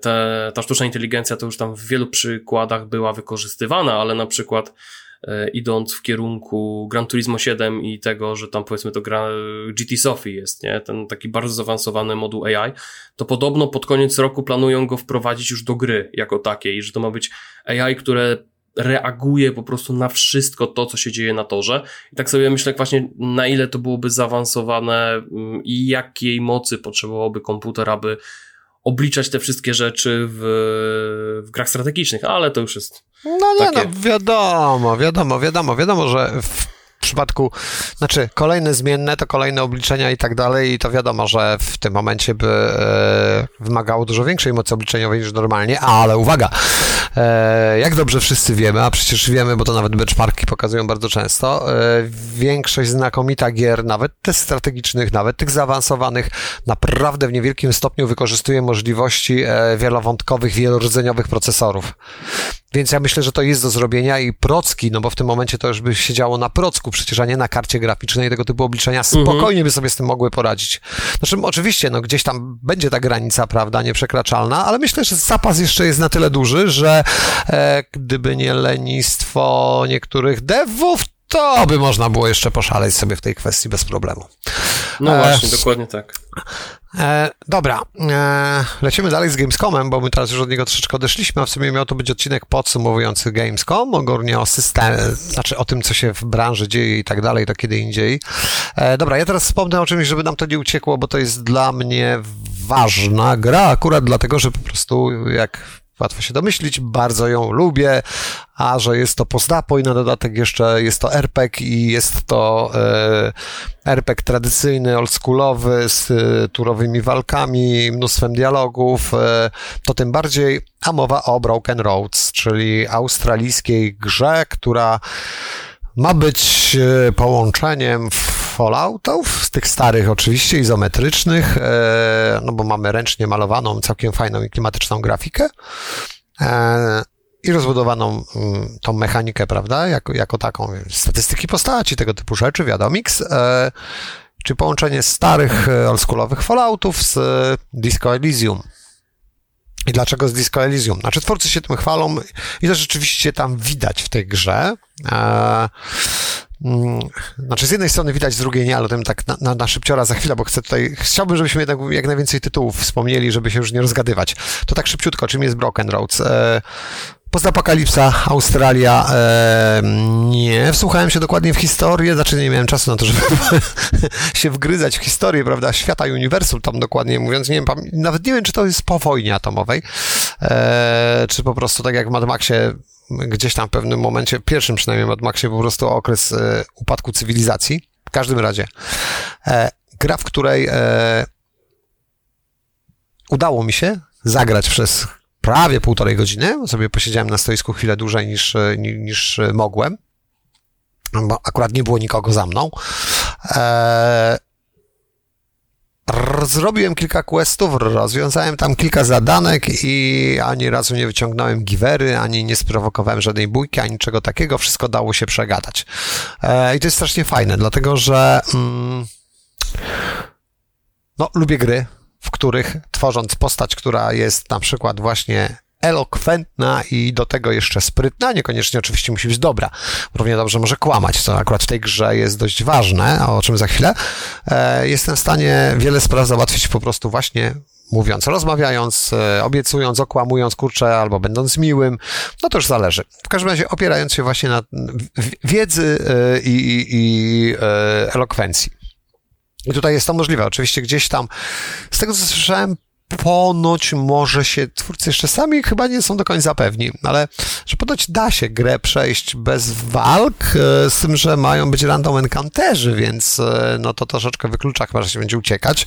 te, ta sztuczna inteligencja to już tam w wielu przykładach była wykorzystywana, ale na przykład e, idąc w kierunku Gran Turismo 7 i tego, że tam powiedzmy to gra GT Sophie jest, nie? Ten taki bardzo zaawansowany moduł AI, to podobno pod koniec roku planują go wprowadzić już do gry jako takiej, że to ma być AI, które reaguje po prostu na wszystko to, co się dzieje na torze. I tak sobie myślę właśnie, na ile to byłoby zaawansowane mm, i jakiej mocy potrzebowałoby komputer, aby obliczać te wszystkie rzeczy w, w grach strategicznych, ale to już jest. No nie, takie... no wiadomo, wiadomo, wiadomo, wiadomo, że w przypadku, znaczy kolejne zmienne to kolejne obliczenia i tak dalej i to wiadomo, że w tym momencie by e, wymagało dużo większej mocy obliczeniowej niż normalnie, ale uwaga, e, jak dobrze wszyscy wiemy, a przecież wiemy, bo to nawet benchmarki pokazują bardzo często, e, większość znakomita gier, nawet tych strategicznych, nawet tych zaawansowanych, naprawdę w niewielkim stopniu wykorzystuje możliwości e, wielowątkowych, wielorzeniowych procesorów. Więc ja myślę, że to jest do zrobienia i procki, no bo w tym momencie to już by się działo na procku przecież, a nie na karcie graficznej tego typu obliczenia, mhm. spokojnie by sobie z tym mogły poradzić. Znaczy, oczywiście, no gdzieś tam będzie ta granica, prawda, nieprzekraczalna, ale myślę, że zapas jeszcze jest na tyle duży, że e, gdyby nie lenistwo niektórych devów, to by można było jeszcze poszaleć sobie w tej kwestii bez problemu. No właśnie, e, dokładnie tak. E, dobra, e, lecimy dalej z Gamescomem, bo my teraz już od niego troszeczkę odeszliśmy, a w sumie miał to być odcinek podsumowujący Gamescom, ogólnie o systemie, znaczy o tym, co się w branży dzieje i tak dalej, to kiedy indziej. E, dobra, ja teraz wspomnę o czymś, żeby nam to nie uciekło, bo to jest dla mnie ważna gra, akurat dlatego, że po prostu jak łatwo się domyślić, bardzo ją lubię, a że jest to post-apo i na dodatek jeszcze jest to RPG i jest to e, RPG tradycyjny, oldschoolowy, z e, turowymi walkami, mnóstwem dialogów, e, to tym bardziej, a mowa o Broken Roads, czyli australijskiej grze, która ma być e, połączeniem Falloutów, z tych starych oczywiście, izometrycznych, e, no bo mamy ręcznie malowaną, całkiem fajną i klimatyczną grafikę e, i rozbudowaną mm, tą mechanikę, prawda, jako, jako taką, statystyki postaci, tego typu rzeczy, wiadomix, czy połączenie starych oldschoolowych Falloutów z Disco Elysium. I dlaczego z Disco Elysium? Znaczy, twórcy się tym chwalą i to rzeczywiście tam widać w tej grze. Mm, znaczy, z jednej strony widać, z drugiej nie, ale o tym tak na, na, na szybciora za chwilę, bo chcę tutaj, chciałbym, żebyśmy jednak jak najwięcej tytułów wspomnieli, żeby się już nie rozgadywać. To tak szybciutko, czym jest Broken Roads? E, Postapokalipsa, Australia. E, nie, wsłuchałem się dokładnie w historię, znaczy nie miałem czasu na to, żeby się wgryzać w historię, prawda, świata uniwersum, tam dokładnie mówiąc, nie wiem, nawet nie wiem, czy to jest po wojnie atomowej, e, czy po prostu tak jak w Mad Maxie, gdzieś tam w pewnym momencie, pierwszym przynajmniej Mad Maxie, po prostu okres e, upadku cywilizacji. W każdym razie, e, gra, w której e, udało mi się zagrać przez prawie półtorej godziny. Sobie posiedziałem na stoisku chwilę dłużej niż, niż mogłem, bo akurat nie było nikogo za mną. Zrobiłem kilka questów, rozwiązałem tam kilka zadanek i ani razu nie wyciągnąłem giwery, ani nie sprowokowałem żadnej bójki, ani czego takiego. Wszystko dało się przegadać. E, I to jest strasznie fajne, dlatego że mm, no, lubię gry, w których tworząc postać, która jest na przykład właśnie elokwentna i do tego jeszcze sprytna, niekoniecznie oczywiście musi być dobra. Równie dobrze może kłamać, co akurat w tej grze jest dość ważne, o czym za chwilę. E, jestem w stanie wiele spraw załatwić po prostu właśnie mówiąc, rozmawiając, e, obiecując, okłamując, kurczę, albo będąc miłym, no to już zależy. W każdym razie opierając się właśnie na wiedzy e, i, i, i elokwencji. I tutaj jest to możliwe. Oczywiście gdzieś tam, z tego co słyszałem, ponoć może się, twórcy jeszcze sami chyba nie są do końca pewni, ale że ponoć da się grę przejść bez walk, e, z tym, że mają być random encounterzy, więc e, no to troszeczkę wyklucza chyba, że się będzie uciekać.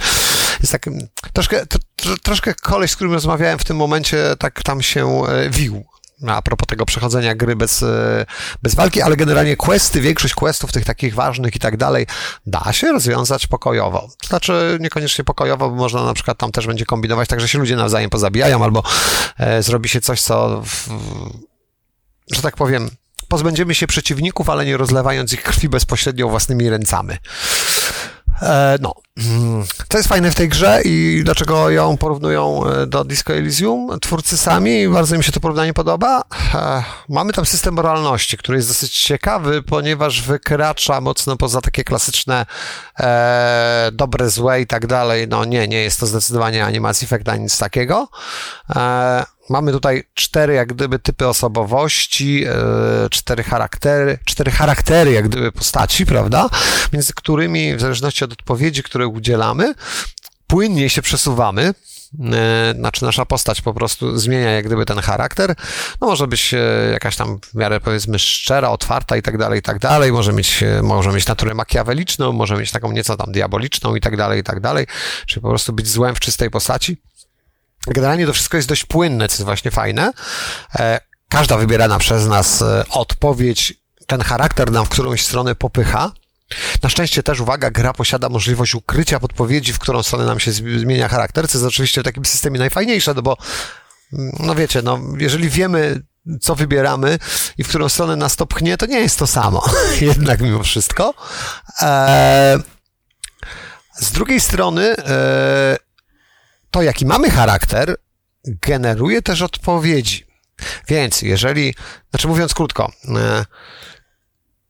Jest tak troszkę, to, troszkę koleś, z którym rozmawiałem w tym momencie, tak tam się e, wił a propos tego przechodzenia gry bez, e, bez walki, ale generalnie questy, większość questów tych takich ważnych i tak dalej, da się rozwiązać pokojowo. To znaczy niekoniecznie pokojowo, bo można na przykład tam też będzie kombinować, tak że się ludzie nawzajem pozabijają, albo e, zrobi się coś, co, w, że tak powiem, pozbędziemy się przeciwników, ale nie rozlewając ich krwi bezpośrednio własnymi ręcami. E, no, to jest fajne w tej grze i dlaczego ją porównują e, do Disco Elysium? Twórcy sami, bardzo mi się to porównanie podoba. E, mamy tam system moralności, który jest dosyć ciekawy, ponieważ wykracza mocno poza takie klasyczne e, dobre, złe i tak dalej. No nie, nie jest to zdecydowanie animacji Effect ani nic takiego. E, Mamy tutaj cztery jak gdyby typy osobowości, e, cztery charaktery, cztery charaktery jak gdyby postaci, prawda? Między którymi, w zależności od odpowiedzi, które udzielamy, płynnie się przesuwamy, e, znaczy nasza postać po prostu zmienia jak gdyby ten charakter. No może być e, jakaś tam w miarę powiedzmy szczera, otwarta i tak dalej, i tak dalej. Może mieć, może mieć naturę makiaweliczną, może mieć taką nieco tam diaboliczną i tak dalej, i tak dalej. Czyli po prostu być złem w czystej postaci. Generalnie to wszystko jest dość płynne, co jest właśnie fajne. E, każda wybierana przez nas e, odpowiedź, ten charakter nam w którąś stronę popycha. Na szczęście też, uwaga, gra posiada możliwość ukrycia podpowiedzi, w którą stronę nam się zmienia charakter, co jest oczywiście w takim systemie najfajniejsze, no bo, mm, no wiecie, no, jeżeli wiemy, co wybieramy i w którą stronę nas to pchnie, to nie jest to samo, jednak mimo wszystko. E, z drugiej strony, e, to, jaki mamy charakter, generuje też odpowiedzi. Więc jeżeli, znaczy mówiąc krótko, e,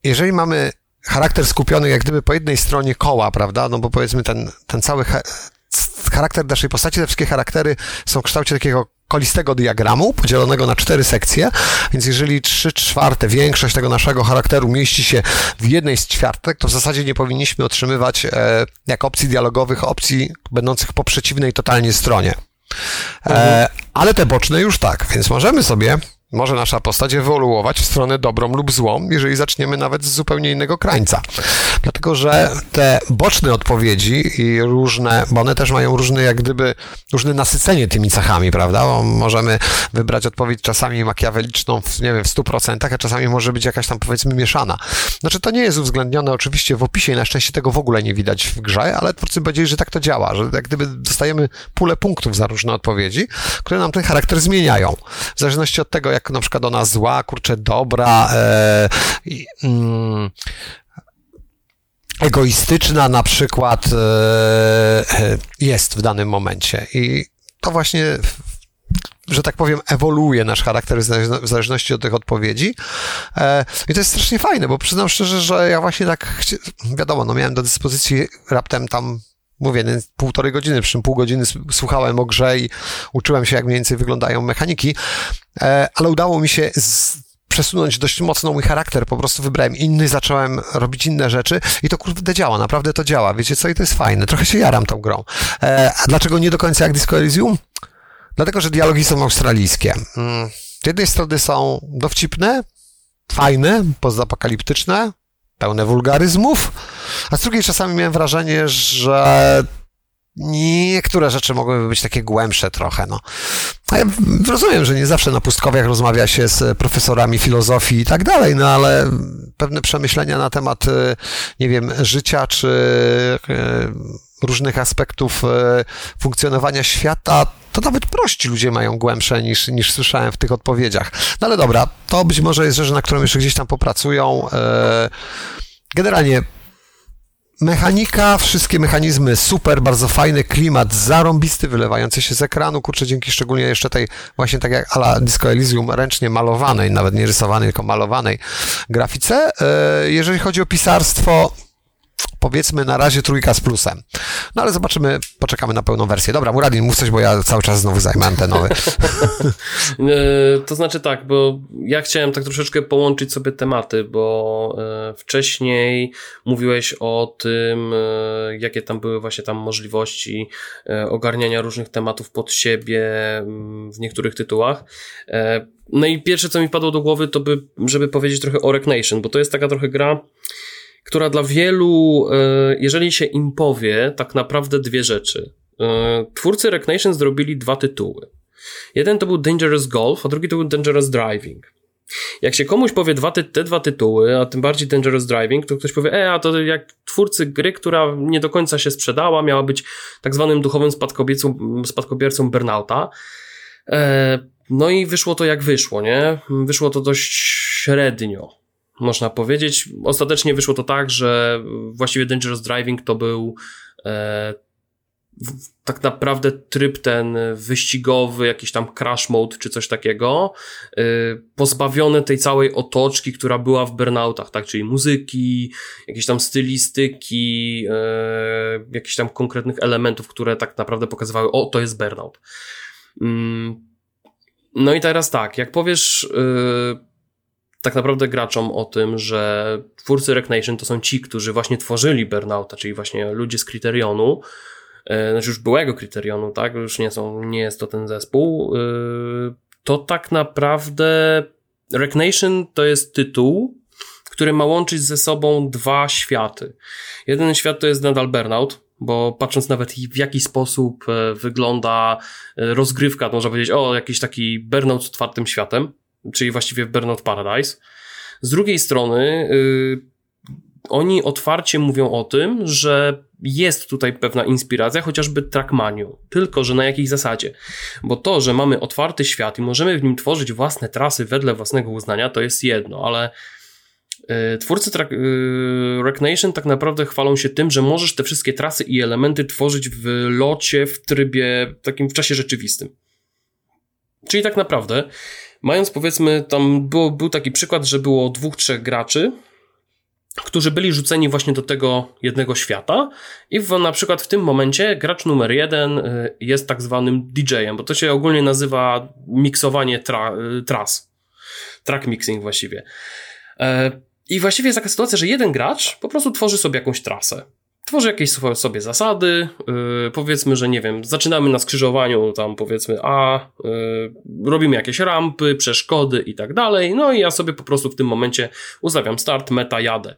jeżeli mamy charakter skupiony jak gdyby po jednej stronie koła, prawda, no bo powiedzmy ten, ten cały charakter naszej postaci, te wszystkie charaktery są w kształcie takiego kolistego diagramu, podzielonego na cztery sekcje, więc jeżeli trzy czwarte, większość tego naszego charakteru mieści się w jednej z ćwiartek, to w zasadzie nie powinniśmy otrzymywać e, jak opcji dialogowych opcji będących po przeciwnej totalnie stronie. E, mhm. ale te boczne już tak, więc możemy sobie może nasza postać ewoluować w stronę dobrą lub złą, jeżeli zaczniemy nawet z zupełnie innego krańca. Dlatego, że te boczne odpowiedzi i różne, bo one też mają różne, jak gdyby, różne nasycenie tymi cechami, prawda? Bo możemy wybrać odpowiedź czasami makiaweliczną, w, nie wiem, w 100%, a czasami może być jakaś tam, powiedzmy, mieszana. Znaczy, to nie jest uwzględnione oczywiście w opisie i na szczęście tego w ogóle nie widać w grze, ale twórcy powiedzieli, że tak to działa, że jak gdyby dostajemy pulę punktów za różne odpowiedzi, które nam ten charakter zmieniają. W zależności od tego, jak na przykład ona zła, kurczę, dobra, e, mm, egoistyczna na przykład e, e, jest w danym momencie. I to właśnie że tak powiem, ewoluuje nasz charakter w zależności od tych odpowiedzi. E, I to jest strasznie fajne, bo przyznam szczerze, że ja właśnie tak, wiadomo, no miałem do dyspozycji raptem tam mówię, półtorej godziny, przy czym pół godziny słuchałem o grze i uczyłem się, jak mniej więcej wyglądają mechaniki, ale udało mi się z, przesunąć dość mocno mój charakter, po prostu wybrałem inny, zacząłem robić inne rzeczy i to kurde działa, naprawdę to działa, wiecie co, i to jest fajne, trochę się jaram tą grą. E, a dlaczego nie do końca jak Disco Elysium? Dlatego, że dialogi są australijskie. Mm, z jednej strony są dowcipne, fajne, pozapokaliptyczne, pełne wulgaryzmów, a z drugiej czasami miałem wrażenie, że niektóre rzeczy mogłyby być takie głębsze trochę, no. Ja rozumiem, że nie zawsze na pustkowiach rozmawia się z profesorami filozofii i tak dalej, no ale pewne przemyślenia na temat, nie wiem, życia czy e, różnych aspektów e, funkcjonowania świata, to nawet prości ludzie mają głębsze niż, niż słyszałem w tych odpowiedziach. No ale dobra, to być może jest rzecz, na którą jeszcze gdzieś tam popracują. Generalnie Mechanika, wszystkie mechanizmy super, bardzo fajny klimat, zarąbisty, wylewający się z ekranu, kurczę, dzięki szczególnie jeszcze tej właśnie tak jak ala Disco Elysium, ręcznie malowanej, nawet nie rysowanej, tylko malowanej grafice. E, jeżeli chodzi o pisarstwo, powiedzmy na razie trójka z plusem. No ale zobaczymy, poczekamy na pełną wersję. Dobra, Muradin, mów coś, bo ja cały czas znowu zajmę antenowy. E, to znaczy tak, bo ja chciałem tak troszeczkę połączyć sobie tematy, bo e, wcześniej mówiłeś o tym, e, jakie tam były właśnie tam możliwości ogarniania różnych tematów pod siebie mm, w niektórych tytułach. No i pierwsze, co mi padło do głowy, to by, żeby powiedzieć trochę o Rec Nation, bo to jest taka trochę gra, która dla wielu, jeżeli się im powie, tak naprawdę dwie rzeczy. Twórcy Rec Nation zrobili dwa tytuły. Jeden to był Dangerous Golf, a drugi to był Dangerous Driving. Jak się komuś powie dwa ty, te dwa tytuły, a tym bardziej Dangerous Driving, to ktoś powie, e, a to jak twórcy gry, która nie do końca się sprzedała, miała być tak zwanym duchowym spadkobiercą, spadkobiercą Burnouta. E, no i wyszło to jak wyszło, nie? Wyszło to dość średnio, można powiedzieć. Ostatecznie wyszło to tak, że właściwie Dangerous Driving to był e, tak naprawdę tryb ten wyścigowy, jakiś tam crash mode czy coś takiego, yy, pozbawiony tej całej otoczki, która była w burnoutach, tak, czyli muzyki, jakieś tam stylistyki, yy, jakichś tam konkretnych elementów, które tak naprawdę pokazywały, o, to jest burnout. Yy. No i teraz tak, jak powiesz yy, tak naprawdę graczom o tym, że twórcy Rec Nation to są ci, którzy właśnie tworzyli Burnouta, czyli właśnie ludzie z Criterionu, E, znaczy już byłego kryterionu, tak, już nie są, nie jest to ten zespół, e, to tak naprawdę Rec Nation to jest tytuł, który ma łączyć ze sobą dwa światy. Jeden świat to jest nadal Burnout, bo patrząc nawet w jaki sposób e, wygląda rozgrywka, to można powiedzieć, o, jakiś taki Burnout z otwartym światem, czyli właściwie Burnout Paradise. Z drugiej strony, yy, oni otwarcie mówią o tym, że jest tutaj pewna inspiracja, chociażby Trackmaniu. Tylko, że na jakiej zasadzie? Bo to, że mamy otwarty świat i możemy w nim tworzyć własne trasy wedle własnego uznania, to jest jedno, ale yy, twórcy tra- yy, Rec Nation tak naprawdę chwalą się tym, że możesz te wszystkie trasy i elementy tworzyć w locie, w trybie takim w czasie rzeczywistym. Czyli tak naprawdę, mając powiedzmy, tam było, był taki przykład, że było dwóch, trzech graczy, którzy byli rzuceni właśnie do tego jednego świata i w, na przykład w tym momencie gracz numer jeden y, jest tak zwanym DJ-em, bo to się ogólnie nazywa miksowanie tra, y, tras. Track mixing właściwie. E, I właściwie jest taka sytuacja, że jeden gracz po prostu tworzy sobie jakąś trasę tworzy jakieś sobie zasady, yy, powiedzmy, że nie wiem, zaczynamy na skrzyżowaniu tam powiedzmy A, yy, robimy jakieś rampy, przeszkody i tak dalej, no i ja sobie po prostu w tym momencie ustawiam start, meta, jadę.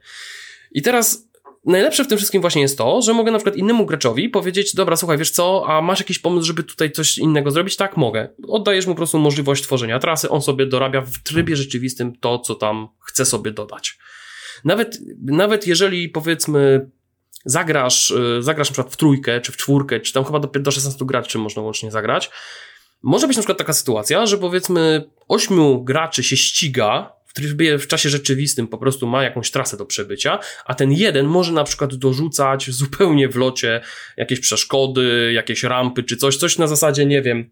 I teraz najlepsze w tym wszystkim właśnie jest to, że mogę na przykład innemu graczowi powiedzieć, dobra, słuchaj, wiesz co, a masz jakiś pomysł, żeby tutaj coś innego zrobić? Tak, mogę. Oddajesz mu po prostu możliwość tworzenia trasy, on sobie dorabia w trybie rzeczywistym to, co tam chce sobie dodać. Nawet, nawet jeżeli powiedzmy zagrasz, y, zagrasz na przykład w trójkę, czy w czwórkę, czy tam chyba do, do 16 graczy można łącznie zagrać, może być na przykład taka sytuacja, że powiedzmy ośmiu graczy się ściga w trybie w czasie rzeczywistym po prostu ma jakąś trasę do przebycia, a ten jeden może na przykład dorzucać zupełnie w locie jakieś przeszkody, jakieś rampy czy coś, coś na zasadzie, nie wiem.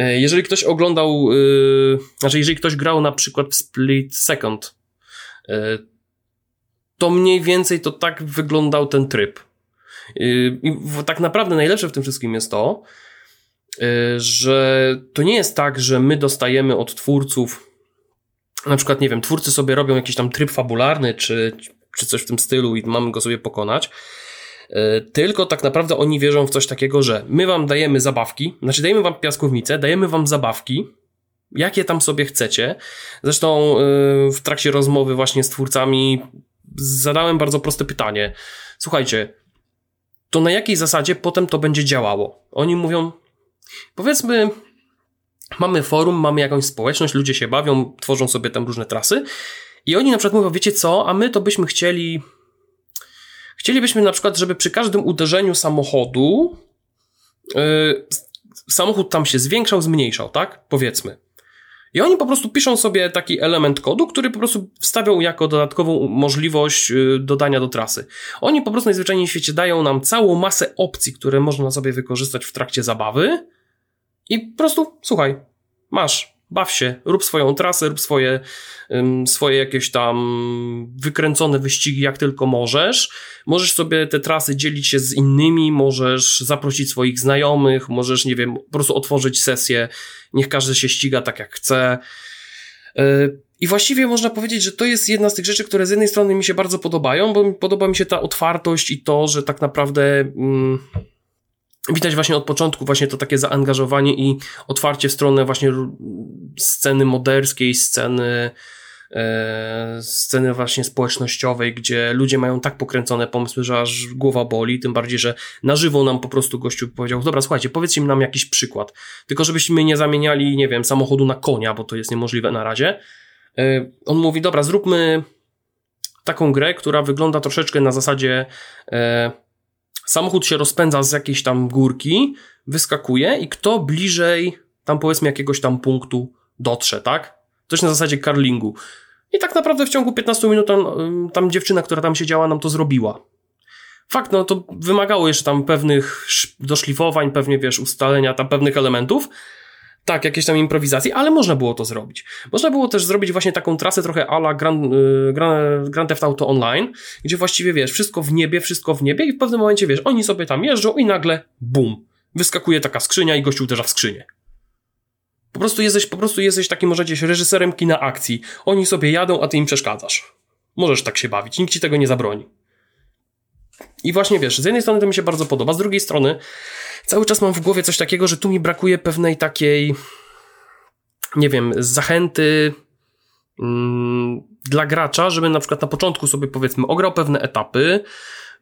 Y, jeżeli ktoś oglądał, yy, znaczy jeżeli ktoś grał na przykład w Split Second, yy, to mniej więcej to tak wyglądał ten tryb. Y, I tak naprawdę najlepsze w tym wszystkim jest to, y, że to nie jest tak, że my dostajemy od twórców, na przykład, nie wiem, twórcy sobie robią jakiś tam tryb fabularny, czy, czy coś w tym stylu i mamy go sobie pokonać. Y, tylko tak naprawdę oni wierzą w coś takiego, że my wam dajemy zabawki, znaczy dajemy wam piaskownicę, dajemy wam zabawki, jakie tam sobie chcecie. Zresztą w trakcie rozmowy właśnie z twórcami zadałem bardzo proste pytanie. Słuchajcie, to na jakiej zasadzie potem to będzie działało? Oni mówią, powiedzmy, mamy forum, mamy jakąś społeczność, ludzie się bawią, tworzą sobie tam różne trasy i oni na przykład mówią, wiecie co, a my to byśmy chcieli, chcielibyśmy na przykład, żeby przy każdym uderzeniu samochodu yy, samochód tam się zwiększał, zmniejszał, tak? Powiedzmy. I oni po prostu piszą sobie taki element kodu, który po prostu wstawią jako dodatkową możliwość y, dodania do trasy. Oni po prostu najzwyczajniej w świecie dają nam całą masę opcji, które można sobie wykorzystać w trakcie zabawy i po prostu, słuchaj, masz, baw się, rób swoją trasę, rób swoje, swoje jakieś tam wykręcone wyścigi, jak tylko możesz. Możesz sobie te trasy dzielić się z innymi, możesz zaprosić swoich znajomych, możesz, nie wiem, po prostu otworzyć sesję, niech każdy się ściga tak jak chce. E, I właściwie można powiedzieć, że to jest jedna z tych rzeczy, które z jednej strony mi się bardzo podobają, bo podoba mi się ta otwartość i to, że tak naprawdę. Mm, widać właśnie od początku właśnie to takie zaangażowanie i otwarcie w stronę właśnie sceny moderskiej, sceny e, sceny właśnie społecznościowej, gdzie ludzie mają tak pokręcone pomysły, że aż głowa boli, tym bardziej, że na żywo nam po prostu gościu powiedział, dobra, słuchajcie, powiedzcie nam jakiś przykład, tylko żebyśmy nie zamieniali, nie wiem, samochodu na konia, bo to jest niemożliwe na razie. E, on mówi, dobra, zróbmy taką grę, która wygląda troszeczkę na zasadzie e, samochód się rozpędza z jakiejś tam górki, wyskakuje i kto bliżej tam powiedzmy jakiegoś tam punktu dotrze, tak? Coś na zasadzie karlingu. I tak naprawdę w ciągu 15 minut tam, tam dziewczyna, która tam siedziała, nam to zrobiła. Fakt, no to wymagało jeszcze tam pewnych doszlifowań, pewnie wiesz, ustalenia tam pewnych elementów, tak, jakieś tam improwizacje, ale można było to zrobić. Można było też zrobić właśnie taką trasę trochę ala Grand, y, Grand, Grand Theft Auto Online, gdzie właściwie wiesz, wszystko w niebie, wszystko w niebie i w pewnym momencie wiesz, oni sobie tam jeżdżą i nagle bum, wyskakuje taka skrzynia i gościu uderza w skrzynię. Po prostu jesteś, po prostu jesteś takim, możecie reżyserem kina akcji. Oni sobie jadą, a ty im przeszkadzasz. Możesz tak się bawić, nikt ci tego nie zabroni. I właśnie wiesz, z jednej strony to mi się bardzo podoba, z drugiej strony cały czas mam w głowie coś takiego, że tu mi brakuje pewnej takiej, nie wiem, zachęty mm, dla gracza, żeby na przykład na początku sobie powiedzmy ograł pewne etapy,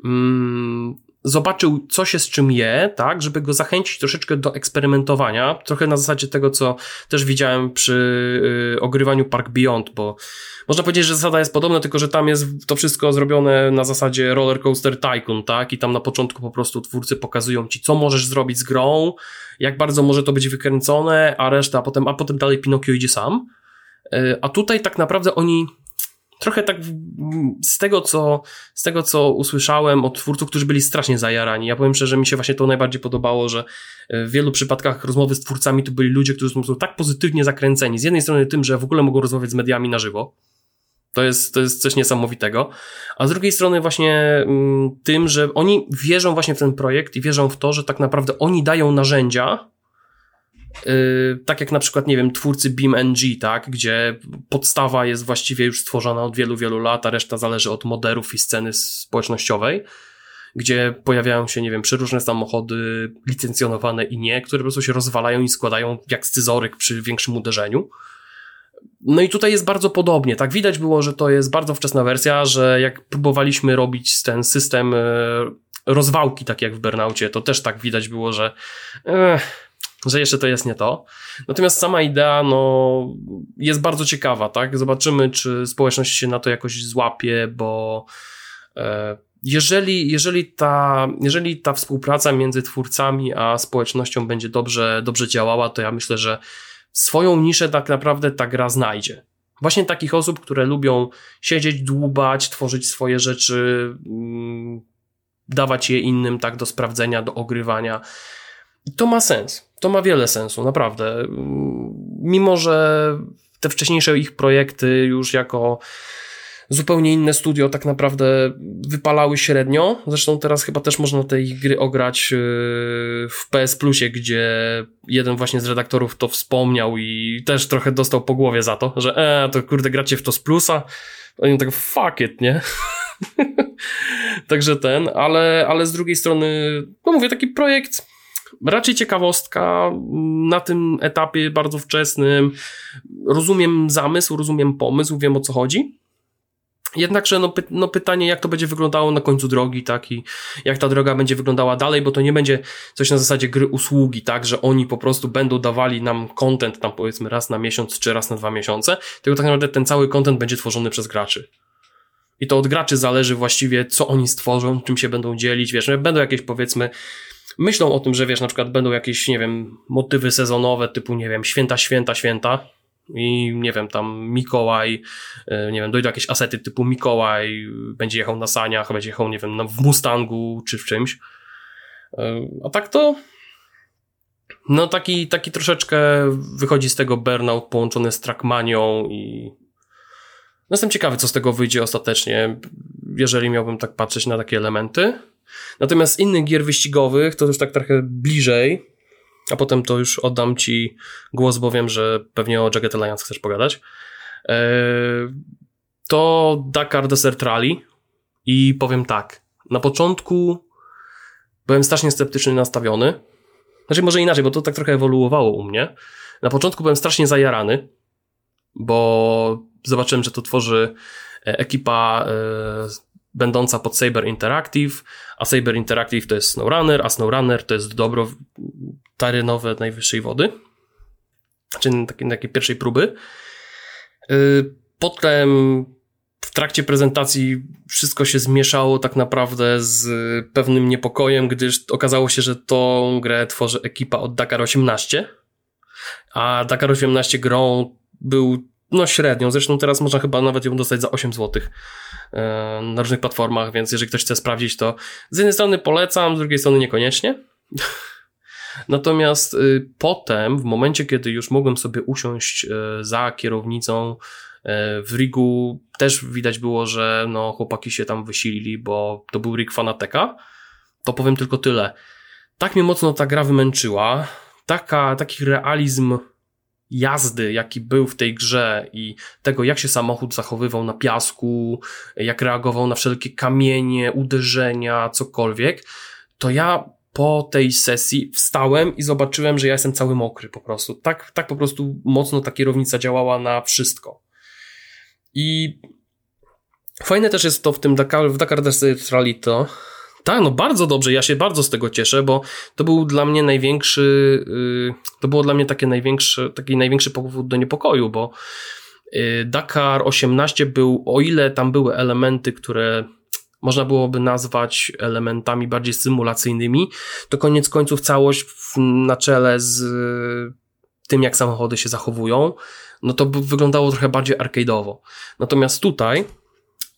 mm, zobaczył, co się z czym je, tak, żeby go zachęcić troszeczkę do eksperymentowania, trochę na zasadzie tego, co też widziałem przy y, ogrywaniu Park Beyond, bo można powiedzieć, że zasada jest podobna, tylko że tam jest to wszystko zrobione na zasadzie Roller Coaster Tycoon, tak, i tam na początku po prostu twórcy pokazują ci, co możesz zrobić z grą, jak bardzo może to być wykręcone, a reszta, a potem, a potem dalej Pinokio idzie sam. Y, a tutaj tak naprawdę oni trochę tak z tego, co, z tego, co usłyszałem od twórców, którzy byli strasznie zajarani. Ja powiem szczerze, mi się właśnie to najbardziej podobało, że e, w wielu przypadkach rozmowy z twórcami to byli ludzie, którzy są tak pozytywnie zakręceni. Z jednej strony tym, że w ogóle mogą rozmawiać z mediami na żywo. To jest, to jest coś niesamowitego. A z drugiej strony właśnie mm, tym, że oni wierzą właśnie w ten projekt i wierzą w to, że tak naprawdę oni dają narzędzia, Yy, tak jak na przykład, nie wiem, twórcy BeamNG, tak, gdzie podstawa jest właściwie już stworzona od wielu, wielu lat, a reszta zależy od moderów i sceny społecznościowej, gdzie pojawiają się, nie wiem, przeróżne samochody licencjonowane i nie, które po prostu się rozwalają i składają jak scyzoryk przy większym uderzeniu. No i tutaj jest bardzo podobnie, tak widać było, że to jest bardzo wczesna wersja, że jak próbowaliśmy robić ten system e, rozwałki, tak jak w Burnaucie, to też tak widać było, że eh, że jeszcze to jest nie to. Natomiast sama idea, no, jest bardzo ciekawa, tak? Zobaczymy, czy społeczność się na to jakoś złapie, bo e, jeżeli, jeżeli, ta, jeżeli ta współpraca między twórcami a społecznością będzie dobrze, dobrze działała, to ja myślę, że swoją niszę tak naprawdę ta gra znajdzie. Właśnie takich osób, które lubią siedzieć, dłubać, tworzyć swoje rzeczy, mm, dawać je innym tak do sprawdzenia, do ogrywania. I to ma sens. To ma wiele sensu, naprawdę. Mimo, że te wcześniejsze ich projekty już jako zupełnie inne studio tak naprawdę wypalały średnio. Zresztą teraz chyba też można tej gry ograć yy, w PS Plusie, gdzie jeden właśnie z redaktorów to wspomniał i też trochę dostał po głowie za to, że e, to kurde gracie w to z plusa. Oni tak fuck it, nie? Także ten, ale, ale z drugiej strony, no mówię, taki projekt raczej ciekawostka na tym etapie bardzo wczesnym. Rozumiem zamysł, rozumiem pomysł, wiem o co chodzi. Jednakże no, py no, pytanie, jak to będzie wyglądało na końcu drogi, tak, i jak ta droga będzie wyglądała dalej, bo to nie będzie coś na zasadzie gry usługi, tak, że oni po prostu będą dawali nam content tam powiedzmy raz na miesiąc, czy raz na dwa miesiące, tylko tak naprawdę ten cały content będzie tworzony przez graczy. I to od graczy zależy właściwie, co oni stworzą, czym się będą dzielić, wiesz, no, będą jakieś powiedzmy myślą o tym, że wiesz, na przykład będą jakieś, nie wiem, motywy sezonowe typu, nie wiem, święta, święta, święta i nie wiem, tam Mikołaj, e, nie wiem, dojdą jakieś asety typu Mikołaj, będzie jechał na saniach, będzie jechał, nie wiem, w Mustangu czy w czymś. E, a tak to no taki, taki troszeczkę wychodzi z tego burnout połączony z trackmanią i no jestem ciekawy, co z tego wyjdzie ostatecznie, jeżeli miałbym tak patrzeć na takie elementy. Natomiast innych gier wyścigowych, to już tak trochę bliżej, a potem to już oddam Ci głos, bo wiem, że pewnie o Jagged Alliance chcesz pogadać. E, to Dakar Desert Rally i powiem tak, na początku byłem strasznie sceptycznie nastawiony, znaczy może inaczej, bo to tak trochę ewoluowało u mnie. Na początku byłem strasznie zajarany, bo zobaczyłem, że to tworzy e, ekipa e, będąca pod Saber Interactive, a Saber Interactive to jest SnowRunner, a SnowRunner to jest dobro tarynowe najwyższej wody, czyli takiej, takiej pierwszej próby. E, potem w trakcie prezentacji wszystko się zmieszało tak naprawdę z pewnym niepokojem, gdyż okazało się, że tą grę tworzy ekipa od Dakar 18, a Dakar 18 grą był no średnią, zresztą teraz można chyba nawet ją dostać za 8 zł e, na różnych platformach, więc jeżeli ktoś chce sprawdzić, to z jednej strony polecam, z drugiej strony niekoniecznie. Natomiast y, potem, w momencie, kiedy już mogłem sobie usiąść y, za kierownicą E, w rigu też widać było, że no, chłopaki się tam wysilili, bo to był rig Fanateka. To powiem tylko tyle. Tak mnie mocno ta gra wymęczyła. Taka, taki realizm jazdy, jaki był w tej grze i tego, jak się samochód zachowywał na piasku, jak reagował na wszelkie kamienie, uderzenia, cokolwiek, to ja po tej sesji wstałem i zobaczyłem, że ja jestem cały mokry po prostu. Tak, tak po prostu mocno ta kierownica działała na wszystko. I fajne też jest to w tym Dakar, w Dakar Desert Rally to, tak, no bardzo dobrze, ja się bardzo z tego cieszę, bo to był dla mnie największy, yy, to było dla mnie takie największy, taki największy powód do niepokoju, bo yy, Dakar 18 był, o ile tam były elementy, które można byłoby nazwać elementami bardziej symulacyjnymi, to koniec końców całość na czele z tym, jak samochody się zachowują, no to wyglądało trochę bardziej arcade'owo. Natomiast tutaj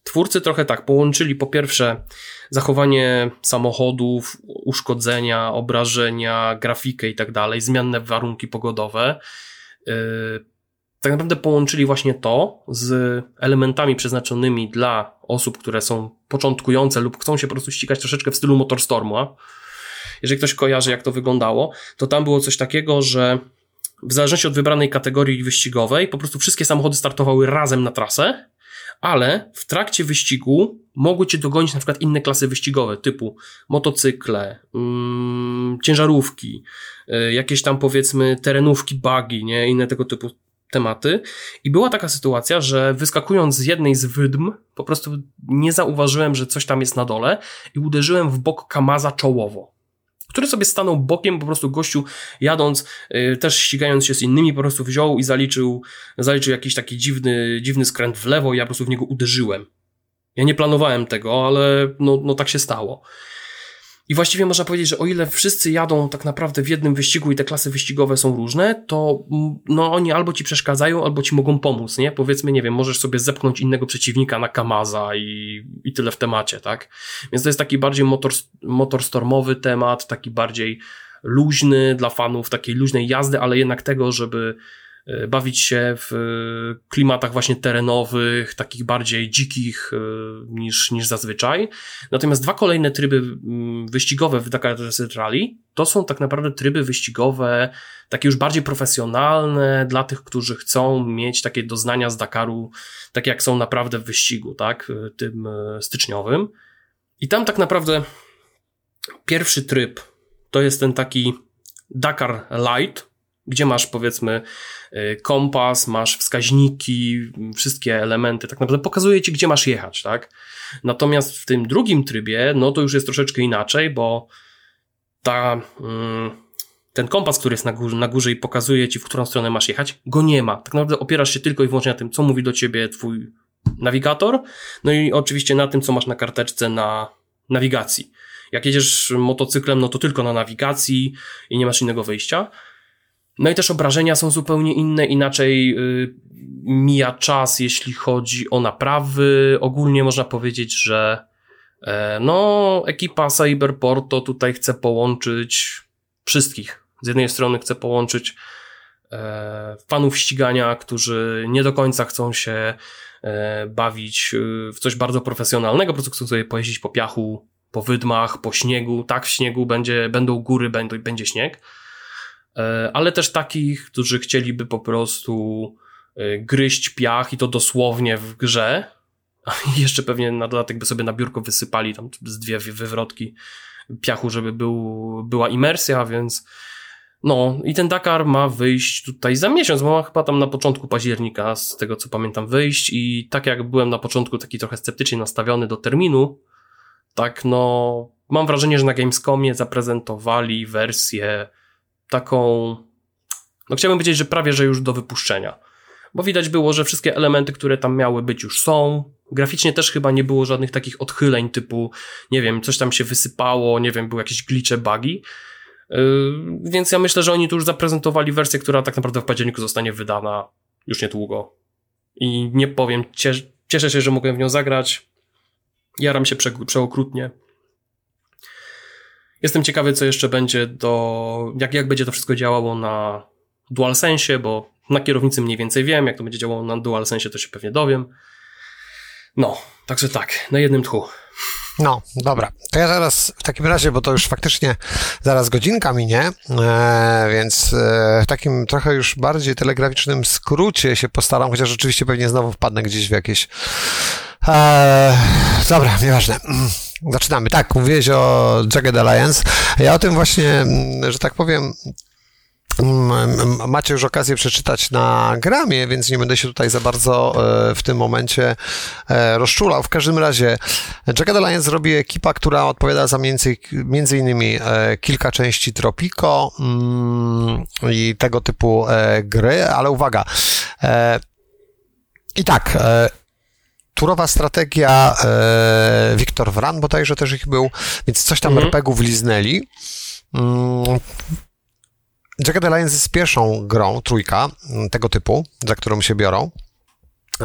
twórcy trochę tak połączyli po pierwsze zachowanie samochodów, uszkodzenia, obrażenia, grafikę i tak dalej, zmienne warunki pogodowe. Yy, tak naprawdę połączyli właśnie to z elementami przeznaczonymi dla osób, które są początkujące lub chcą się po prostu ścigać troszeczkę w stylu Motorstorma. Jeżeli ktoś kojarzy, jak to wyglądało, to tam było coś takiego, że w zależności od wybranej kategorii wyścigowej, po prostu wszystkie samochody startowały razem na trasę, ale w trakcie wyścigu mogły cię dogonić na przykład inne klasy wyścigowe, typu motocykle, mm, ciężarówki, y, jakieś tam powiedzmy terenówki, buggy, nie, inne tego typu tematy. I była taka sytuacja, że wyskakując z jednej z wydm, po prostu nie zauważyłem, że coś tam jest na dole i uderzyłem w bok Kamaza czołowo który sobie stanął bokiem, po prostu gościu jadąc, yy, też ścigając się z innymi, po prostu wziął i zaliczył, zaliczył jakiś taki dziwny, dziwny skręt w lewo i ja po prostu w niego uderzyłem. Ja nie planowałem tego, ale no, no tak się stało. I właściwie można powiedzieć, że o ile wszyscy jadą tak naprawdę w jednym wyścigu i te klasy wyścigowe są różne, to mm, no oni albo ci przeszkadzają, albo ci mogą pomóc, nie? Powiedzmy, nie wiem, możesz sobie zepchnąć innego przeciwnika na Kamaza i, i tyle w temacie, tak? Więc to jest taki bardziej motor, motorstormowy temat, taki bardziej luźny dla fanów takiej luźnej jazdy, ale jednak tego, żeby bawić się w e, klimatach właśnie terenowych, takich bardziej dzikich e, niż, niż zazwyczaj. Natomiast dwa kolejne tryby wyścigowe w Dakar Desert Rally to są tak naprawdę tryby wyścigowe, takie już bardziej profesjonalne dla tych, którzy chcą mieć takie doznania z Dakaru, takie jak są naprawdę w wyścigu, tak, tym styczniowym. I tam tak naprawdę pierwszy tryb to jest ten taki Dakar Light, gdzie masz powiedzmy y, kompas, masz wskaźniki, wszystkie elementy, tak naprawdę pokazuje ci, gdzie masz jechać, tak? Natomiast w tym drugim trybie, no to już jest troszeczkę inaczej, bo ta, mm, ten kompas, który jest na górze, na górze i pokazuje ci, w którą stronę masz jechać, go nie ma. Tak naprawdę opierasz się tylko i wyłącznie na tym, co mówi do ciebie twój nawigator, no i oczywiście na tym, co masz na karteczce na nawigacji. Jak jedziesz motocyklem, no to tylko na nawigacji i nie masz innego wyjścia. No i też obrażenia są zupełnie inne, inaczej y, mija czas, jeśli chodzi o naprawy. Ogólnie można powiedzieć, że e, no, ekipa Cyberporto tutaj chce połączyć wszystkich Z jednej strony chcę połączyć e, fanów ścigania, którzy nie do końca chcą się e, bawić w coś bardzo profesjonalnego, po prostu chcą sobie pojeździć po piachu, po wydmach, po śniegu. Tak, w śniegu będzie, będą góry, będzie, będzie śnieg. E, ale też takich, którzy chcieliby po prostu e, gryźć piach i to dosłownie w grze. Jeszcze pewnie na dodatek by sobie na biurko wysypali tam z dwie wywrotki piachu, żeby był, była imersja, więc no i ten Dakar ma wyjść tutaj za miesiąc, bo ma chyba tam na początku października, z tego co pamiętam, wyjść i tak jak byłem na początku taki trochę sceptycznie nastawiony do terminu, tak no mam wrażenie, że na Gamescomie zaprezentowali wersję taką, no chciałbym powiedzieć, że prawie, że już do wypuszczenia. Bo widać było, że wszystkie elementy, które tam miały być, już są. Graficznie też chyba nie było żadnych takich odchyleń, typu, nie wiem, coś tam się wysypało, nie wiem, były jakieś glicze, bugi. Yy, więc ja myślę, że oni tu już zaprezentowali wersję, która tak naprawdę w październiku zostanie wydana już niedługo. I nie powiem, cieszę się, że mogłem w nią zagrać. Jaram się prze, przeokrutnie. Jestem ciekawy, co jeszcze będzie do. Jak, jak będzie to wszystko działało na DualSense, bo na kierownicy mniej więcej wiem. Jak to będzie działało na DualSense, to się pewnie dowiem. No, także tak, na jednym tchu. No, dobra. To ja zaraz w takim razie, bo to już faktycznie zaraz godzinka minie, e, więc e, w takim trochę już bardziej telegraficznym skrócie się postaram, chociaż oczywiście pewnie znowu wpadnę gdzieś w jakieś. E, dobra, nieważne. Zaczynamy. Tak, mówiłeś o Jagged Alliance. Ja o tym właśnie, że tak powiem, macie już okazję przeczytać na gramie, więc nie będę się tutaj za bardzo e, w tym momencie e, rozczulał. W każdym razie Jagged Alliance robi ekipa, która odpowiada za między, między innymi e, kilka części Tropico mm, i tego typu gry, ale uwaga. I tak, turowa strategia, e, Wiktor Wran bodajże też ich był, więc coś tam mhm. RPG-ów liznęli. Mm. Jagged Alliance jest pierwszą grą, trójka mm, tego typu, za którą się biorą,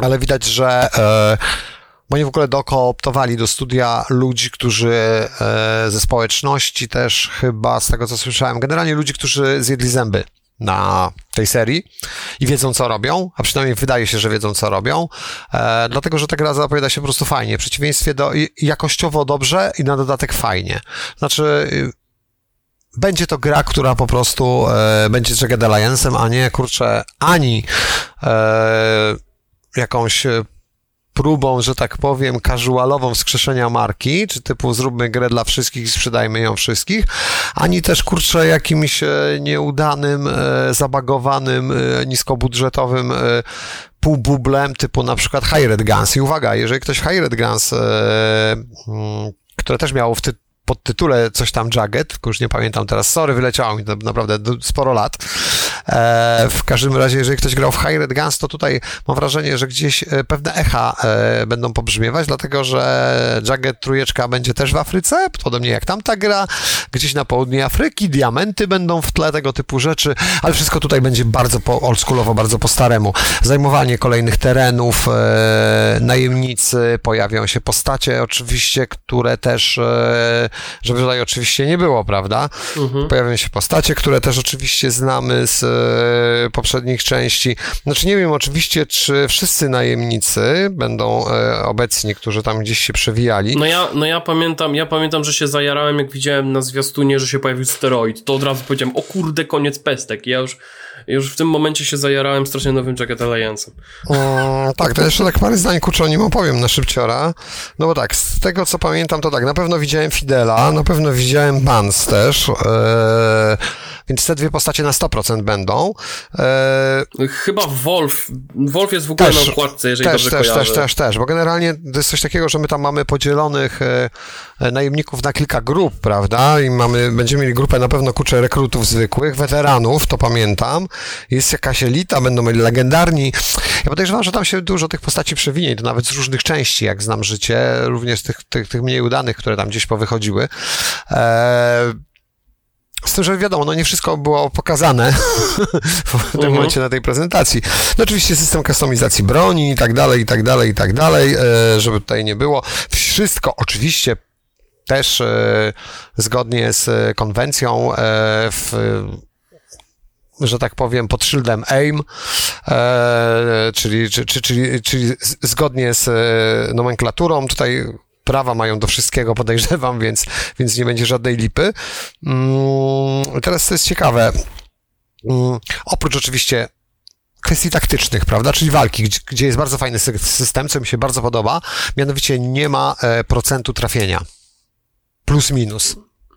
ale widać, że e, oni w ogóle dokooptowali do studia ludzi, którzy e, ze społeczności też chyba, z tego co słyszałem, generalnie ludzi, którzy zjedli zęby na tej serii i wiedzą, co robią, a przynajmniej wydaje się, że wiedzą, co robią, e, dlatego, że ta gra zapowiada się po prostu fajnie, w przeciwieństwie do jakościowo dobrze i na dodatek fajnie. Znaczy, y, będzie to gra, która po prostu e, będzie Jagged Alliance'em, a nie, kurczę, ani e, jakąś próbą, że tak powiem, casualową wskrzeszenia marki, czy typu zróbmy grę dla wszystkich i sprzedajmy ją wszystkich, ani też, kurczę, jakimś e, nieudanym, e, zabagowanym, e, niskobudżetowym półbublem typu na przykład Hired Guns. I uwaga, jeżeli ktoś Hired Guns, mm, które też miało w tytule coś tam Jagged, tylko już nie pamiętam teraz, sorry, wyleciało mi to naprawdę sporo lat. E, w każdym razie, jeżeli ktoś grał w Hired Guns, to tutaj mam wrażenie, że gdzieś e, pewne echa e, będą pobrzmiewać, dlatego że Jagged trójeczka będzie też w Afryce, podobnie jak tamta gra, gdzieś na południe Afryki, diamenty będą w tle, tego typu rzeczy, ale wszystko tutaj będzie bardzo po oldschoolowo, bardzo po staremu. Zajmowanie kolejnych terenów, najemnicy, pojawią się postacie oczywiście, które też żeby tutaj oczywiście nie było, prawda? Mhm. Pojawią się postacie, które też oczywiście znamy z poprzednich części. Znaczy nie wiem oczywiście, czy wszyscy najemnicy będą e, obecni, którzy tam gdzieś się przewijali. No ja, no ja pamiętam, ja pamiętam, że się zajarałem, jak widziałem na zwiastunie, że się pojawił steroid. To od razu powiedziałem, o kurde, koniec pestek. Ja już już w tym momencie się zajarałem strasznie nowym Jacket Alliance'em. tak, to jeszcze tak parę zdań, kurczę, o nim opowiem na szybciora. No bo tak, z tego co pamiętam, to tak, na pewno widziałem Fidela, na pewno widziałem Bans też. Yy więc te dwie postacie na 100% będą. E... Chyba Wolf. Wolf jest w ogóle też, na układce, jeżeli też, dobrze też, kojarzę. Też, też, też, bo generalnie to jest coś takiego, że my tam mamy podzielonych e, e, najemników na kilka grup, prawda? I mamy, będziemy mieli grupę na pewno kurczę rekrutów zwykłych, weteranów, to pamiętam. Jest jakaś elita, będą mieli legendarni. Ja podejrzewam, że tam się dużo tych postaci przewinie, to nawet z różnych części, jak znam życie, również tych, tych, tych mniej udanych, które tam gdzieś powychodziły. E, z tym, że wiadomo, no nie wszystko było pokazane w tym uh-huh. momencie na tej prezentacji. No oczywiście system kustomizacji broni i tak dalej, i tak dalej, i tak dalej, e, żeby tutaj nie było. Wszystko oczywiście też e, zgodnie z konwencją e, w że tak powiem, pod szyldem AIM, e, czyli, czy, czy, czyli, czyli zgodnie z e, nomenklaturą. Tutaj prawa mają do wszystkiego, podejrzewam, więc, więc nie będzie żadnej lipy. Mm, teraz to jest ciekawe. Mm, oprócz oczywiście kwestii taktycznych, prawda, czyli walki, gdzie, gdzie, jest bardzo fajny system, co mi się bardzo podoba, mianowicie nie ma e, procentu trafienia. Plus minus.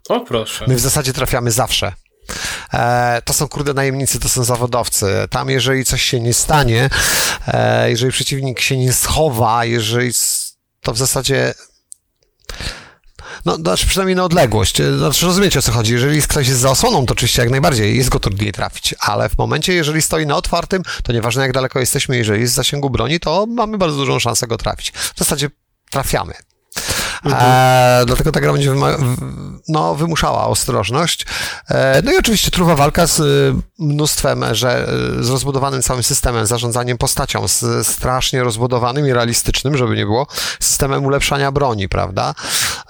O proszę. My w zasadzie trafiamy zawsze. E, to są kurde najemnicy, to są zawodowcy. Tam jeżeli coś się nie stanie, e, jeżeli przeciwnik się nie schowa, jeżeli to w zasadzie no, znaczy przynajmniej na odległość. Znaczy rozumiecie o co chodzi. Jeżeli ktoś jest za osłoną, to oczywiście jak najbardziej jest go trudniej trafić, ale w momencie, jeżeli stoi na otwartym, to nieważne jak daleko jesteśmy, jeżeli jest w zasięgu broni, to mamy bardzo dużą szansę go trafić. W zasadzie trafiamy. Mhm. E, dlatego ta gra będzie no, wymuszała ostrożność. E, no i oczywiście truwa walka z y, mnóstwem, że z rozbudowanym całym systemem, zarządzaniem postacią, z strasznie rozbudowanym i realistycznym, żeby nie było, systemem ulepszania broni, prawda?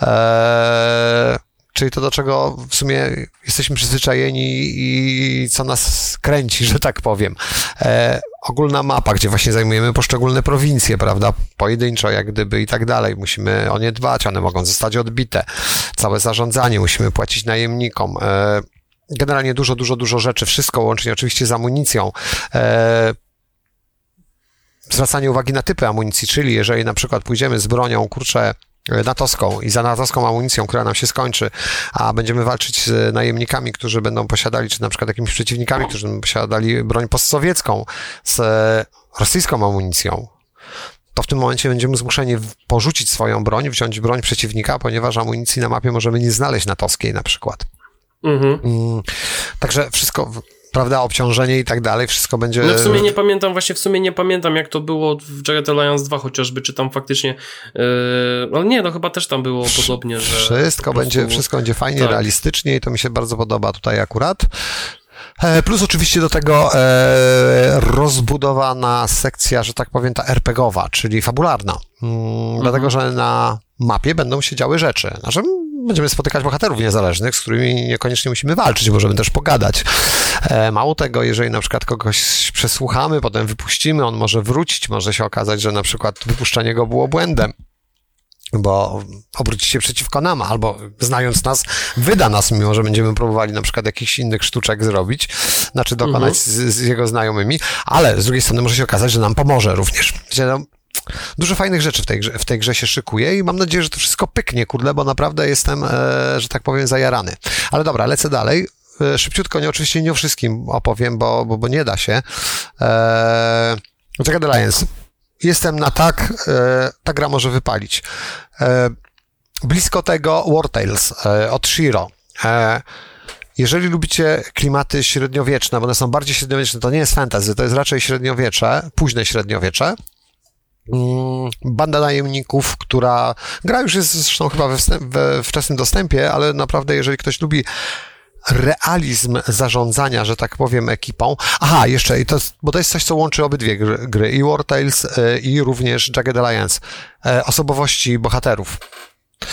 E, czyli to, do czego w sumie jesteśmy przyzwyczajeni i co nas kręci, że tak powiem. E, ogólna mapa, gdzie właśnie zajmujemy poszczególne prowincje, prawda, pojedynczo jak gdyby i tak dalej. Musimy o nie dbać, one mogą zostać odbite. Całe zarządzanie musimy płacić najemnikom. E, generalnie dużo, dużo, dużo rzeczy, wszystko łącznie oczywiście z amunicją. E, zwracanie uwagi na typy amunicji, czyli jeżeli na przykład pójdziemy z bronią, kurczę, natowską i za natowską amunicją, która nam się skończy, a będziemy walczyć z najemnikami, którzy będą posiadali, czy na przykład jakimiś przeciwnikami, którzy będą posiadali broń postsowiecką z rosyjską amunicją, to w tym momencie będziemy zmuszeni porzucić swoją broń, wziąć broń przeciwnika, ponieważ amunicji na mapie możemy nie znaleźć natowskiej na przykład. Mhm. Mm, także wszystko prawda, obciążenie i tak dalej, wszystko będzie... No w sumie nie pamiętam, właśnie w sumie nie pamiętam, jak to było w Jagged Alliance 2 chociażby, czy tam faktycznie, yy, ale nie, no chyba też tam było podobnie, że... Wszystko będzie, wszystko będzie fajnie, tak. realistycznie i to mi się bardzo podoba tutaj akurat. E, plus oczywiście do tego e, rozbudowana sekcja, że tak powiem, ta RPGowa, czyli fabularna. Mm, mhm. Dlatego, że na mapie będą się działy rzeczy. Znaczy, będziemy spotykać bohaterów niezależnych, z którymi niekoniecznie musimy walczyć, możemy też pogadać. E, mało tego, jeżeli na przykład kogoś przesłuchamy, potem wypuścimy, on może wrócić, może się okazać, że na przykład wypuszczenie go było błędem bo obróci się przeciwko nam, albo znając nas, wyda nas, mimo że będziemy próbowali na przykład jakichś innych sztuczek zrobić, znaczy dokonać mhm. z, z, jego znajomymi, ale z drugiej strony może się okazać, że nam pomoże również. No, Dużo fajnych rzeczy w tej, grze, w tej grze się szykuje i mam nadzieję, że to wszystko pyknie, kurde, bo naprawdę jestem, e, że tak powiem, zajarany. Ale dobra, lecę dalej. E, szybciutko, nie oczywiście nie o wszystkim opowiem, bo, bo, bo nie da się. Eee, Jagged Alliance. Jestem na tak, e, ta gra może wypalić. E, blisko tego War Tales e, od Shiro. E, jeżeli lubicie klimaty średniowieczne, bo one są bardziej średniowieczne, to nie jest fantasy, to jest raczej średniowiecze, późne średniowiecze, banda najemników, która gra już jest zresztą chyba we, wstęp, we wczesnym dostępie, ale naprawdę jeżeli ktoś lubi realizm zarządzania, że tak powiem, ekipą. Aha, jeszcze, i to, bo to jest coś, co łączy obydwie gry, gry i War Tales, e, i również Jagged Alliance. E, osobowości bohaterów.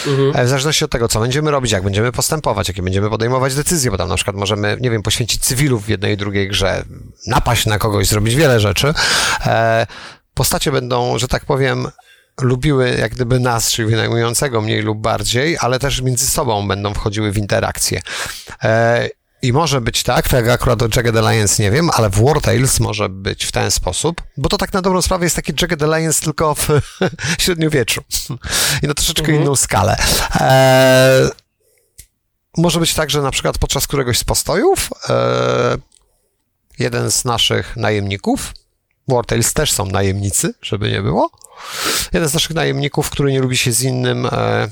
Mhm. E, w zależności od tego, co będziemy robić, jak będziemy postępować, jakie będziemy podejmować decyzje, bo tam na przykład możemy, nie wiem, poświęcić cywilów w jednej i drugiej grze, napaść na kogoś, zrobić wiele rzeczy postacie będą, że tak powiem, lubiły jak gdyby nas, czyli wynajmującego mniej lub bardziej, ale też między sobą będą wchodziły w interakcję. E, I może być tak, tak akurat o Jagged Alliance nie wiem, ale w War Tales może być w ten sposób, bo to tak na dobrą sprawę jest taki Jagged Alliance tylko w średniowieczu i na troszeczkę mhm. inną skalę. E, może być tak, że na przykład podczas któregoś z postojów e, jeden z naszych najemników Wartales też są najemnicy, żeby nie było. Jeden z naszych najemników, który nie lubi się z innym, e,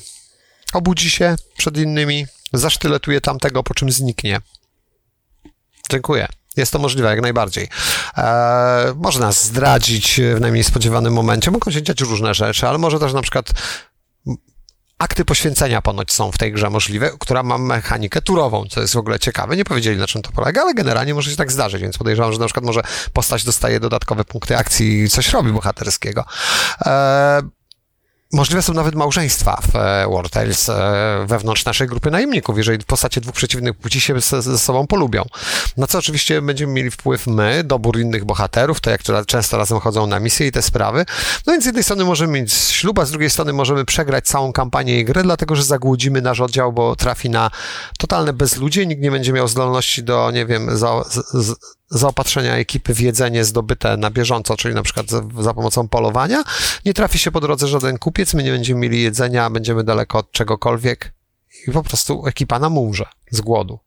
obudzi się przed innymi, zasztyletuje tamtego, po czym zniknie. Dziękuję. Jest to możliwe, jak najbardziej. E, nas zdradzić w najmniej spodziewanym momencie. Mogą się dziać różne rzeczy, ale może też na przykład akty poświęcenia ponoć są w tej grze możliwe, która ma mechanikę turową, co jest w ogóle ciekawe. Nie powiedzieli na czym to polega, ale generalnie może się tak zdarzyć, więc podejrzewam, że na przykład może postać dostaje dodatkowe punkty akcji i coś robi bohaterskiego. Eee, Możliwe są nawet małżeństwa w e, War Tales e, wewnątrz naszej grupy najemników, jeżeli postacie dwóch przeciwnych płci się ze, ze sobą polubią. Na co oczywiście będziemy mieli wpływ my, dobór innych bohaterów, to jak często razem chodzą na misje i te sprawy. No więc z jednej strony możemy mieć ślub, a z drugiej strony możemy przegrać całą kampanię i grę, dlatego że zagłudzimy nasz oddział, bo trafi na totalne bezludzie, nikt nie będzie miał zdolności do, nie wiem, za, z, zaopatrzenia ekipy w jedzenie zdobyte na bieżąco, czyli na przykład za, za, pomocą polowania. Nie trafi się po drodze żaden kupiec, my nie będziemy mieli jedzenia, będziemy daleko od czegokolwiek i po prostu ekipa nam umrze z głodu.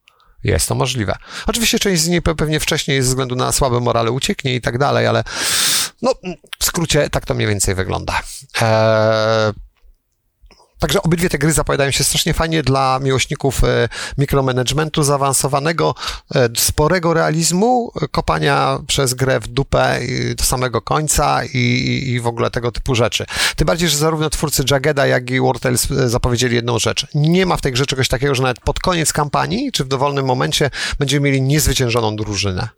Jest to możliwe. Oczywiście część z niej pewnie wcześniej ze względu na słabe morale ucieknie i tak dalej, ale no, w skrócie tak to mniej więcej wygląda. Eee, Także obydwie te gry zapowiadają się strasznie fajnie dla miłośników e, mikromanagementu zaawansowanego, e, sporego realizmu, kopania przez grę w dupę do samego końca i, i w ogóle tego typu rzeczy. Tym bardziej, że zarówno twórcy Jageda, jak i Wartales e, zapowiedzieli jedną rzecz. Nie ma w tej grze czegoś takiego, że nawet pod koniec kampanii, czy w dowolnym momencie będziemy mieli niezwyciężoną drużynę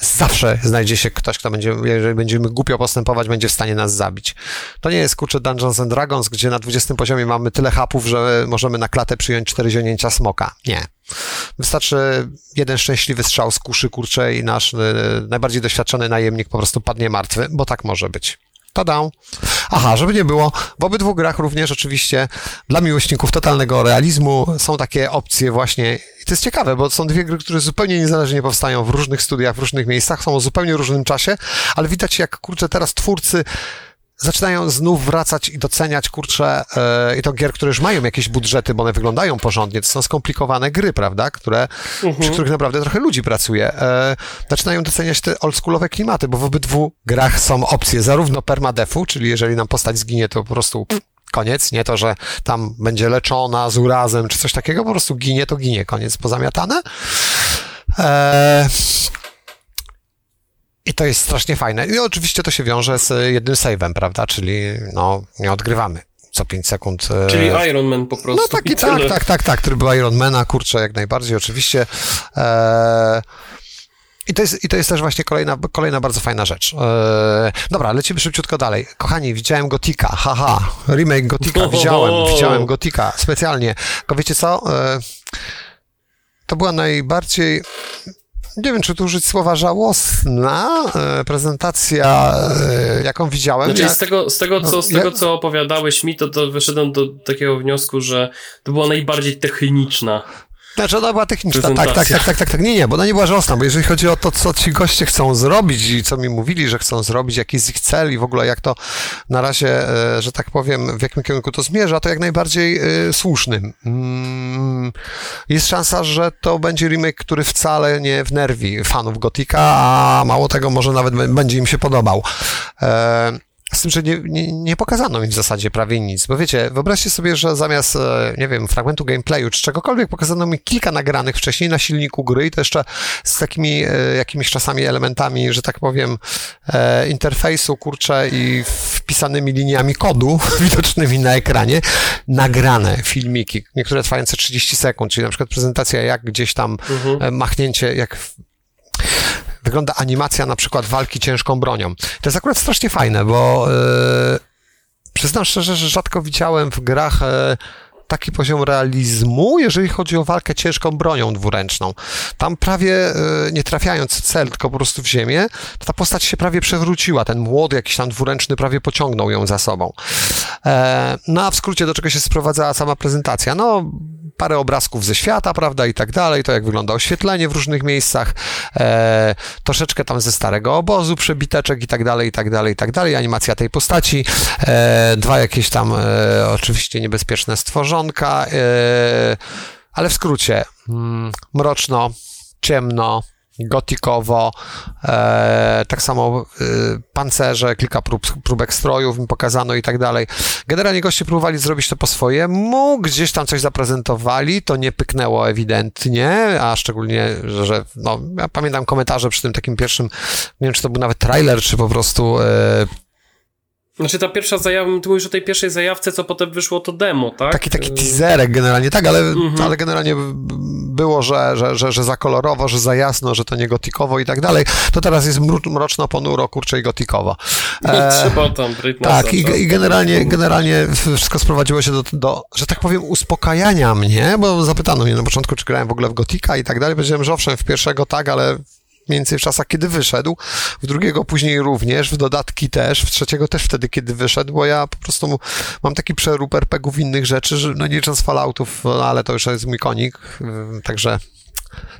zawsze znajdzie się ktoś, kto będzie, jeżeli będziemy głupio postępować, będzie w stanie nas zabić. To nie jest kurczę Dungeons and Dragons, gdzie na 20 poziomie mamy tyle hapów, że możemy na klatę przyjąć cztery zionięcia smoka. Nie. Wystarczy jeden szczęśliwy strzał z kuszy, kurcze i nasz y, najbardziej doświadczony najemnik po prostu padnie martwy, bo tak może być. Tada! Aha, żeby nie było, w obydwu grach również oczywiście dla miłośników totalnego realizmu są takie opcje właśnie i to jest ciekawe, bo są dwie gry, które zupełnie niezależnie powstają w różnych studiach, w różnych miejscach, są o zupełnie różnym czasie, ale widać jak, kurczę, teraz twórcy zaczynają znów wracać i doceniać, kurczę, yy, i to gier, które już mają jakieś budżety, bo one wyglądają porządnie, to są skomplikowane gry, prawda, które, mhm. przy których naprawdę trochę ludzi pracuje. Yy, zaczynają doceniać te oldschoolowe klimaty, bo w obydwu grach są opcje zarówno permadefu, czyli jeżeli nam postać zginie, to po prostu koniec, nie to, że tam będzie leczona z urazem czy coś takiego, po prostu ginie, to ginie, koniec pozamiatane. Eee, i to jest strasznie fajne. I oczywiście to się wiąże z jednym save'em, prawda? Czyli no, nie odgrywamy co 5 sekund. E, Czyli Iron Man po prostu. No taki, tak, tak, tak, tak, tryb Iron Mana, kurczę, jak najbardziej, oczywiście. Eee, i to, jest, I to jest też właśnie kolejna, kolejna bardzo fajna rzecz. Eee, dobra, lecimy szybciutko dalej. Kochani, widziałem Gotika, haha, remake Gotika, widziałem, widziałem Gotika, specjalnie. Tylko wiecie co? Eee, to była najbardziej nie wiem, czy tu użyć słowa żałosna e, prezentacja, e, jaką widziałem. Znaczy, z, tego, z, tego, co, z tego, co opowiadałeś mi, to, to wyszedłem do takiego wniosku, że to była najbardziej techniczna znaczy ona była techniczna, tak, tak, tak, tak, tak, tak, nie, nie, bo ona nie była żałosna, bo jeżeli chodzi o to, co ci goście chcą zrobić i co mi mówili, że chcą zrobić, jaki jest ich cel i w ogóle jak to na razie, e, że tak powiem, w jakim kierunku to zmierza, to jak najbardziej y, słusznym. Mm, jest szansa, że to będzie remake, który wcale nie wnerwi fanów Gotika, a mało tego, może nawet będzie im się podobał. Z tym, że nie, nie, nie, pokazano mi w zasadzie prawie nic, bo wiecie, wyobraźcie sobie, że zamiast, e, nie wiem, fragmentu gameplayu czy czegokolwiek, pokazano mi kilka nagranych wcześniej na silniku gry i to jeszcze z takimi e, jakimiś czasami elementami, że tak powiem, e, interfejsu, kurczę, i wpisanymi liniami kodu widocznymi na ekranie, nagrane filmiki, niektóre trwające 30 sekund, czyli na przykład prezentacja, jak gdzieś tam mhm. machnięcie, jak wygląda animacja na przykład walki ciężką bronią. To jest akurat strasznie fajne, bo yy, przyznam szczerze, że rzadko widziałem w grach yy, taki poziom realizmu, jeżeli chodzi o walkę ciężką bronią dwuręczną. Tam prawie y, nie trafiając w cel, tylko po prostu w ziemię, ta postać się prawie przewróciła. Ten młot jakiś tam dwuręczny prawie pociągnął ją za sobą. E, no a w skrócie do czego się sprowadzała sama prezentacja? No parę obrazków ze świata, prawda, i tak dalej, to jak wygląda oświetlenie w różnych miejscach, e, troszeczkę tam ze starego obozu, przebiteczek i tak dalej, i tak dalej, i tak dalej, animacja tej postaci, e, dwa jakieś tam e, oczywiście niebezpieczne stworzonka, e, ale w skrócie, mm, mroczno, ciemno, gotikowo, e, tak samo e, pancerze, kilka prób, próbek strojów mi pokazano i tak dalej. Generalnie goście próbowali zrobić to po swojemu, gdzieś tam coś zaprezentowali, to nie pyknęło ewidentnie, a szczególnie, że, że no, ja pamiętam komentarze przy tym takim pierwszym, nie wiem, czy to był nawet trailer, czy po prostu e, Znaczy ta pierwsza zajawa, ty mówisz o tej pierwszej zajawce, co potem wyszło to demo, tak? Taki, taki teaserek generalnie, tak, ale, mhm. ale generalnie było, że, że, że, że za kolorowo, że za jasno, że to nie gotikowo i tak dalej. To teraz jest mroczno, ponuro, kurczę i gotikowo. E, Trzeba tam Tak, i, i generalnie, generalnie wszystko sprowadziło się do, do, że tak powiem, uspokajania mnie, bo zapytano mnie na początku, czy grałem w ogóle w gotika i tak dalej. Powiedziałem, że owszem, w pierwszego tak, ale mniej więcej w czasach, kiedy wyszedł, w drugiego później również, w dodatki też, w trzeciego też wtedy, kiedy wyszedł, bo ja po prostu mam taki przerób RPGów innych rzeczy, że no nie licząc Falloutów, no, ale to już jest mój konik, y, także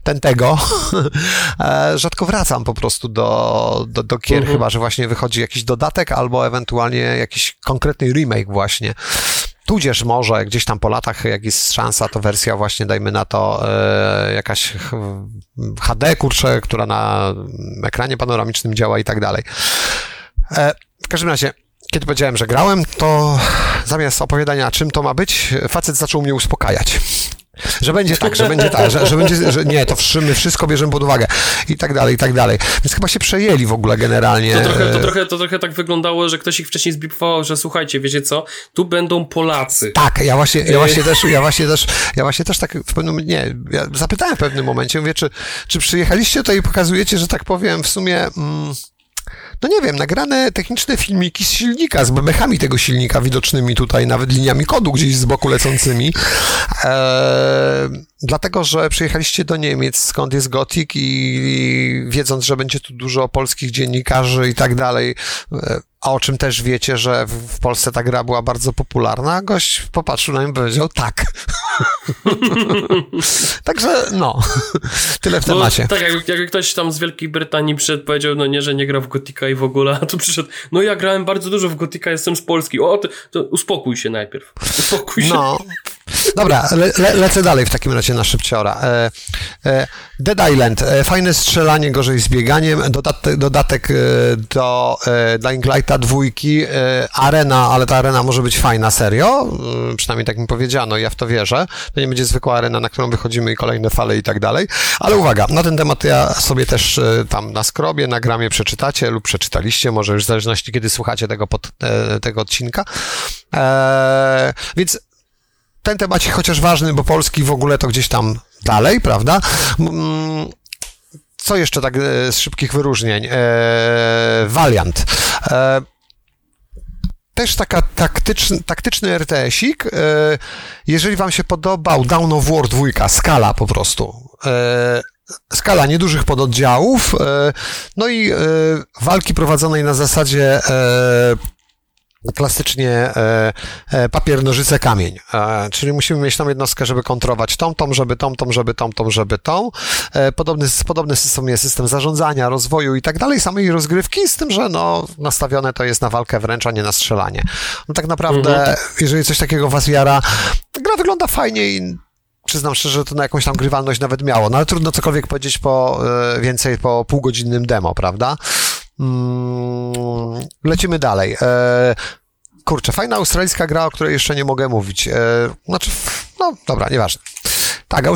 ten tego, e, rzadko wracam po prostu do, do, do gier, uh mhm. -huh. chyba że właśnie wychodzi jakiś dodatek albo ewentualnie jakiś konkretny remake właśnie. Tudzież może gdzieś tam po latach, jak jest szansa, to wersja właśnie, dajmy na to, e, jakaś HD, kurczę, która na ekranie panoramicznym działa i tak dalej. E, w każdym razie, kiedy powiedziałem, że grałem, to zamiast opowiadania, czym to ma być, facet zaczął mnie uspokajać. Że będzie tak, że będzie tak, że, że będzie, że nie, to my wszystko bierzemy pod uwagę i tak dalej, i tak dalej. Więc chyba się przejęli w ogóle generalnie. To trochę, to trochę, to trochę tak wyglądało, że ktoś ich wcześniej zbipował, że słuchajcie, wiecie co, tu będą Polacy. Tak, ja właśnie, ja właśnie też, ja właśnie też, ja właśnie też tak w pewnym, nie, ja zapytałem w pewnym momencie, mówię, czy, czy przyjechaliście tutaj i pokazujecie, że tak powiem, w sumie... Mm, no nie wiem, nagrane techniczne filmiki z silnika, z bebechami tego silnika widocznymi tutaj, nawet liniami kodu gdzieś z boku lecącymi. Eee, dlatego, że przyjechaliście do Niemiec, skąd jest Gothic i wiedząc, że będzie tu dużo polskich dziennikarzy i tak dalej, e, a o czym też wiecie, że w Polsce ta gra była bardzo popularna, gość popatrzył na mnie i powiedział tak. Także no, tyle w temacie. No, tak, jak, jak, ktoś tam z Wielkiej Brytanii przyszedł, powiedział, no nie, że nie gra w Gotika i w ogóle, a tu przyszedł, no ja grałem bardzo dużo w Gotika, jestem z Polski. O, to, to uspokój się najpierw. Uspokój się. No, Dobra, le, le, lecę dalej w takim razie na szybciora. E, e, Dead Island, e, fajne strzelanie, gorzej z bieganiem, dodatek, dodatek do Dying Lighta dwójki, arena, ale ta arena może być fajna, serio, przynajmniej tak mi powiedziano, ja w to wierzę. To nie będzie zwykła arena, na którą wychodzimy i kolejne fale i tak dalej, ale uwaga, na ten temat ja sobie też tam na skrobie, na gramie przeczytacie lub przeczytaliście, może już w zależności kiedy słuchacie tego, pod, tego odcinka. Więc ten temat chociaż ważny, bo Polski w ogóle to gdzieś tam dalej, prawda? Mm, co jeszcze tak e, z szybkich wyróżnień? E, Valiant. E, też taka taktyczny, taktyczny RTS-ik. Jeżeli wam się podobał Down of War 2, skala po prostu. Skala niedużych pododdziałów, no i walki prowadzonej na zasadzie klasycznie e, e, papier, nożyce, kamień. E, czyli musimy mieć tam jednostkę, żeby kontrolować tą, tą, żeby tą, tą, żeby tą, tą, żeby tą. Podobny, podobny system jest system zarządzania, rozwoju i tak dalej, samej rozgrywki, z tym, że no, nastawione to jest na walkę wręcz, a nie na strzelanie. No tak naprawdę, mhm. jeżeli coś takiego was jara, gra wygląda fajnie i przyznam szczerze, że to na jakąś tam grywalność nawet miało, no ale trudno cokolwiek powiedzieć po więcej po półgodzinnym demo, prawda? Mm, lecimy dalej. E, kurczę, fajna australijska gra, o której jeszcze nie mogę mówić. E, znaczy, no dobra, nieważne. Tak,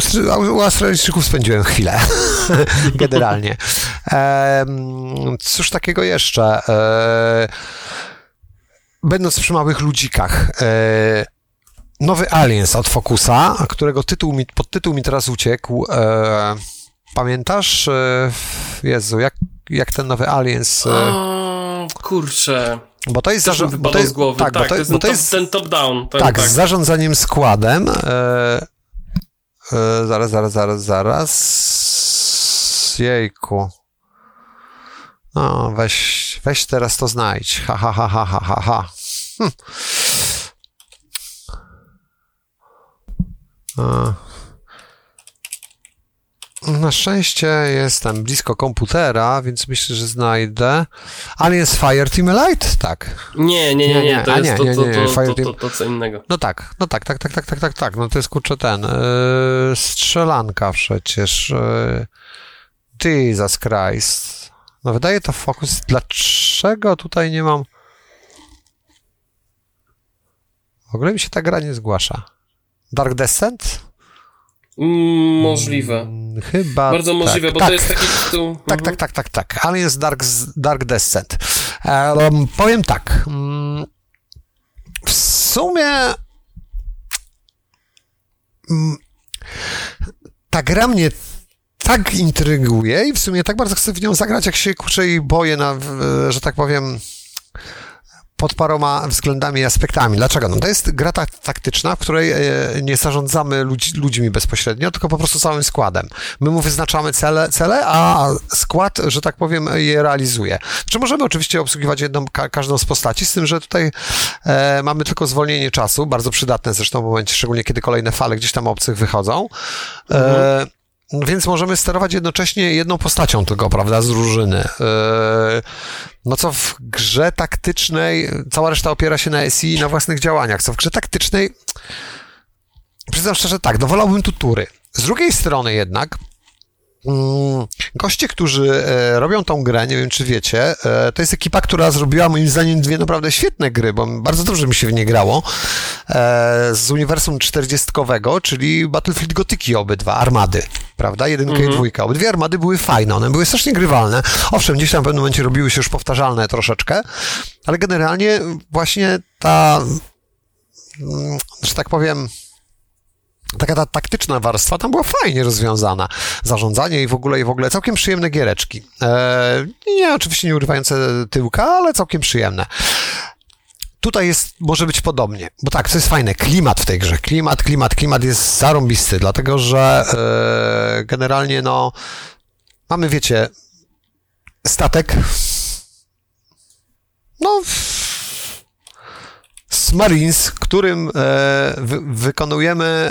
u Australijczyków spędziłem chwilę, generalnie. E, cóż takiego jeszcze? Będąc przy małych ludzikach, nowy Aliens od Focusa, którego tytuł mi, podtytuł mi teraz uciekł. Pamiętasz? Jezu, jak jak ten nowy Aliens. E, o, kurczę. Bo to jest zarząd... Bo to jest, głowy. Tak, tak, bo to, jest, bo to jest ten top-down. Tak, tak, z zarządzaniem składem. E, e, zaraz, zaraz, zaraz, zaraz. Jejku. No, weź, weź teraz to znajdź. Ha, ha, ha, ha, ha, ha, ha. Hm. Na szczęście jestem blisko komputera, więc myślę, że znajdę. Aliens Fire Team Elite? Tak. Nie, nie, nie, nie, to jest to, to, to, to, co innego. No tak, no tak, tak, tak, tak, tak, tak, tak. No to jest kurczę ten, yy, strzelanka przecież. Yy, Jesus Christ. No wydaje to fokus. Dlaczego tutaj nie mam... W ogóle mi się ta gra nie zgłasza. Dark Descent? Mm, możliwe. Mm, chyba. Bardzo możliwe, tak, bo tak. to jest taki tytuł. Tak, tak, tak, tak, tak. Aliens Dark, Dark Descent. Um, powiem tak. Um, w sumie. Um, ta gra mnie tak intryguje i w sumie tak bardzo chcę w nią zagrać, jak się kurczę i boję na, że tak powiem, pod paroma względami i aspektami. Dlaczego? No to jest gra taktyczna, w której e, nie zarządzamy ludzi, ludźmi bezpośrednio, tylko po prostu całym składem. My mu wyznaczamy cele, cele a skład, że tak powiem, je realizuje. Czy możemy oczywiście obsługiwać jedną, ka każdą z postaci, z tym, że tutaj e, mamy tylko zwolnienie czasu, bardzo przydatne zresztą w momencie, szczególnie kiedy kolejne fale gdzieś tam obcych wychodzą. E, mhm. Więc możemy sterować jednocześnie jedną postacią tylko, prawda, z drużyny. No co w grze taktycznej, cała reszta opiera się na SI i na własnych działaniach, co w grze taktycznej, przyznam szczerze tak, no wolałbym tu tury. Z drugiej strony jednak, Goście, którzy e, robią tą grę, nie wiem czy wiecie, e, to jest ekipa, która zrobiła moim zdaniem dwie naprawdę świetne gry, bo bardzo dobrze mi się w nie grało, e, z uniwersum 40 czyli Battlefield Gotyki obydwa, Armady prawda? Jedynka mm -hmm. i mhm. dwójka. Obydwie armady były fajne, one były strasznie grywalne. Owszem, gdzieś tam w pewnym momencie robiły się już powtarzalne troszeczkę, ale generalnie właśnie ta, mm, że tak powiem, taka ta taktyczna warstwa tam była fajnie rozwiązana. Zarządzanie i w ogóle, i w ogóle całkiem przyjemne giereczki. Eee, nie, oczywiście nie urywające tyłka, ale całkiem przyjemne. Tutaj jest, może być podobnie, bo tak, to jest fajne, klimat w tej grze, klimat, klimat, klimat jest zarąbisty, dlatego, że e, generalnie, no, mamy, wiecie, statek, no, Marines, którym e, wy, wykonujemy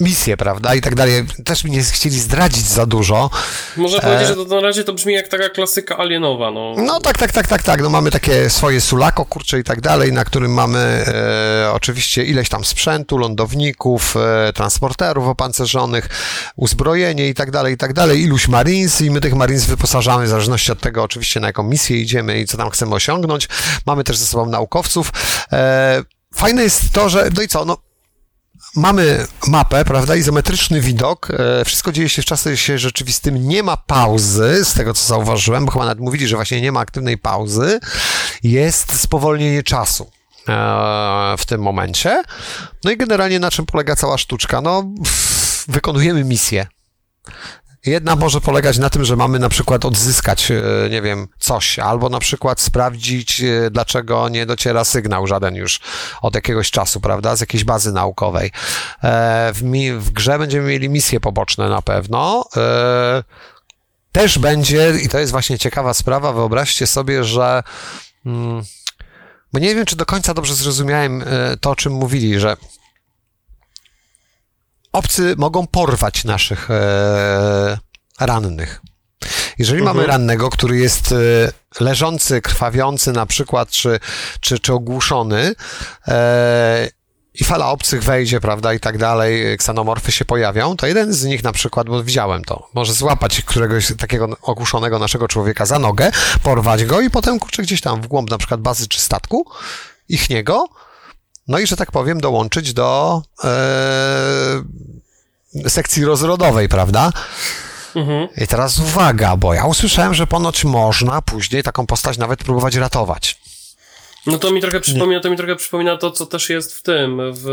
misje, prawda, i tak dalej. Też mi nie chcieli zdradzić za dużo. Można e... powiedzieć, że to na razie to brzmi jak taka klasyka alienowa, no. No tak, tak, tak, tak, tak. No mamy takie swoje sulako, kurcze i tak dalej, na którym mamy e, oczywiście ileś tam sprzętu, lądowników, e, transporterów opancerzonych, uzbrojenie i tak dalej, i tak dalej, iluś marines i my tych marines wyposażamy w zależności od tego oczywiście na jaką misję idziemy i co tam chcemy osiągnąć. Mamy też ze sobą naukowców. E, fajne jest to, że, no i co, no mamy mapę, prawda, izometryczny widok, e, wszystko dzieje się w czasie rzeczywistym, nie ma pauzy, z tego co zauważyłem, bo chyba nawet mówili, że właśnie nie ma aktywnej pauzy, jest spowolnienie czasu e, w tym momencie. No i generalnie na czym polega cała sztuczka? No, wykonujemy misję. Jedna może polegać na tym, że mamy na przykład odzyskać, e, nie wiem, coś, albo na przykład sprawdzić, e, dlaczego nie dociera sygnał żaden już od jakiegoś czasu, prawda, z jakiejś bazy naukowej. E, w, mi, w grze będziemy mieli misje poboczne na pewno. Też będzie, i to jest właśnie ciekawa sprawa, wyobraźcie sobie, że. Mm, bo nie wiem, czy do końca dobrze zrozumiałem to, o czym mówili, że obcy mogą porwać naszych e, rannych. Jeżeli mhm. mamy rannego, który jest e, leżący, krwawiący na przykład, czy, czy, czy ogłuszony, e, i fala obcych wejdzie, prawda, i tak dalej, ksenomorfy się pojawią, to jeden z nich na przykład, bo widziałem to, może złapać któregoś takiego ogłuszonego naszego człowieka za nogę, porwać go i potem, kurczę, gdzieś tam w głąb na przykład bazy czy statku ich niego, no i, że tak powiem, dołączyć do e, sekcji rozrodowej, prawda? Mhm. I teraz uwaga, bo ja usłyszałem, że ponoć można później taką postać nawet próbować ratować. No to mi trochę przypomina, to mi trochę przypomina to, co też jest w tym, w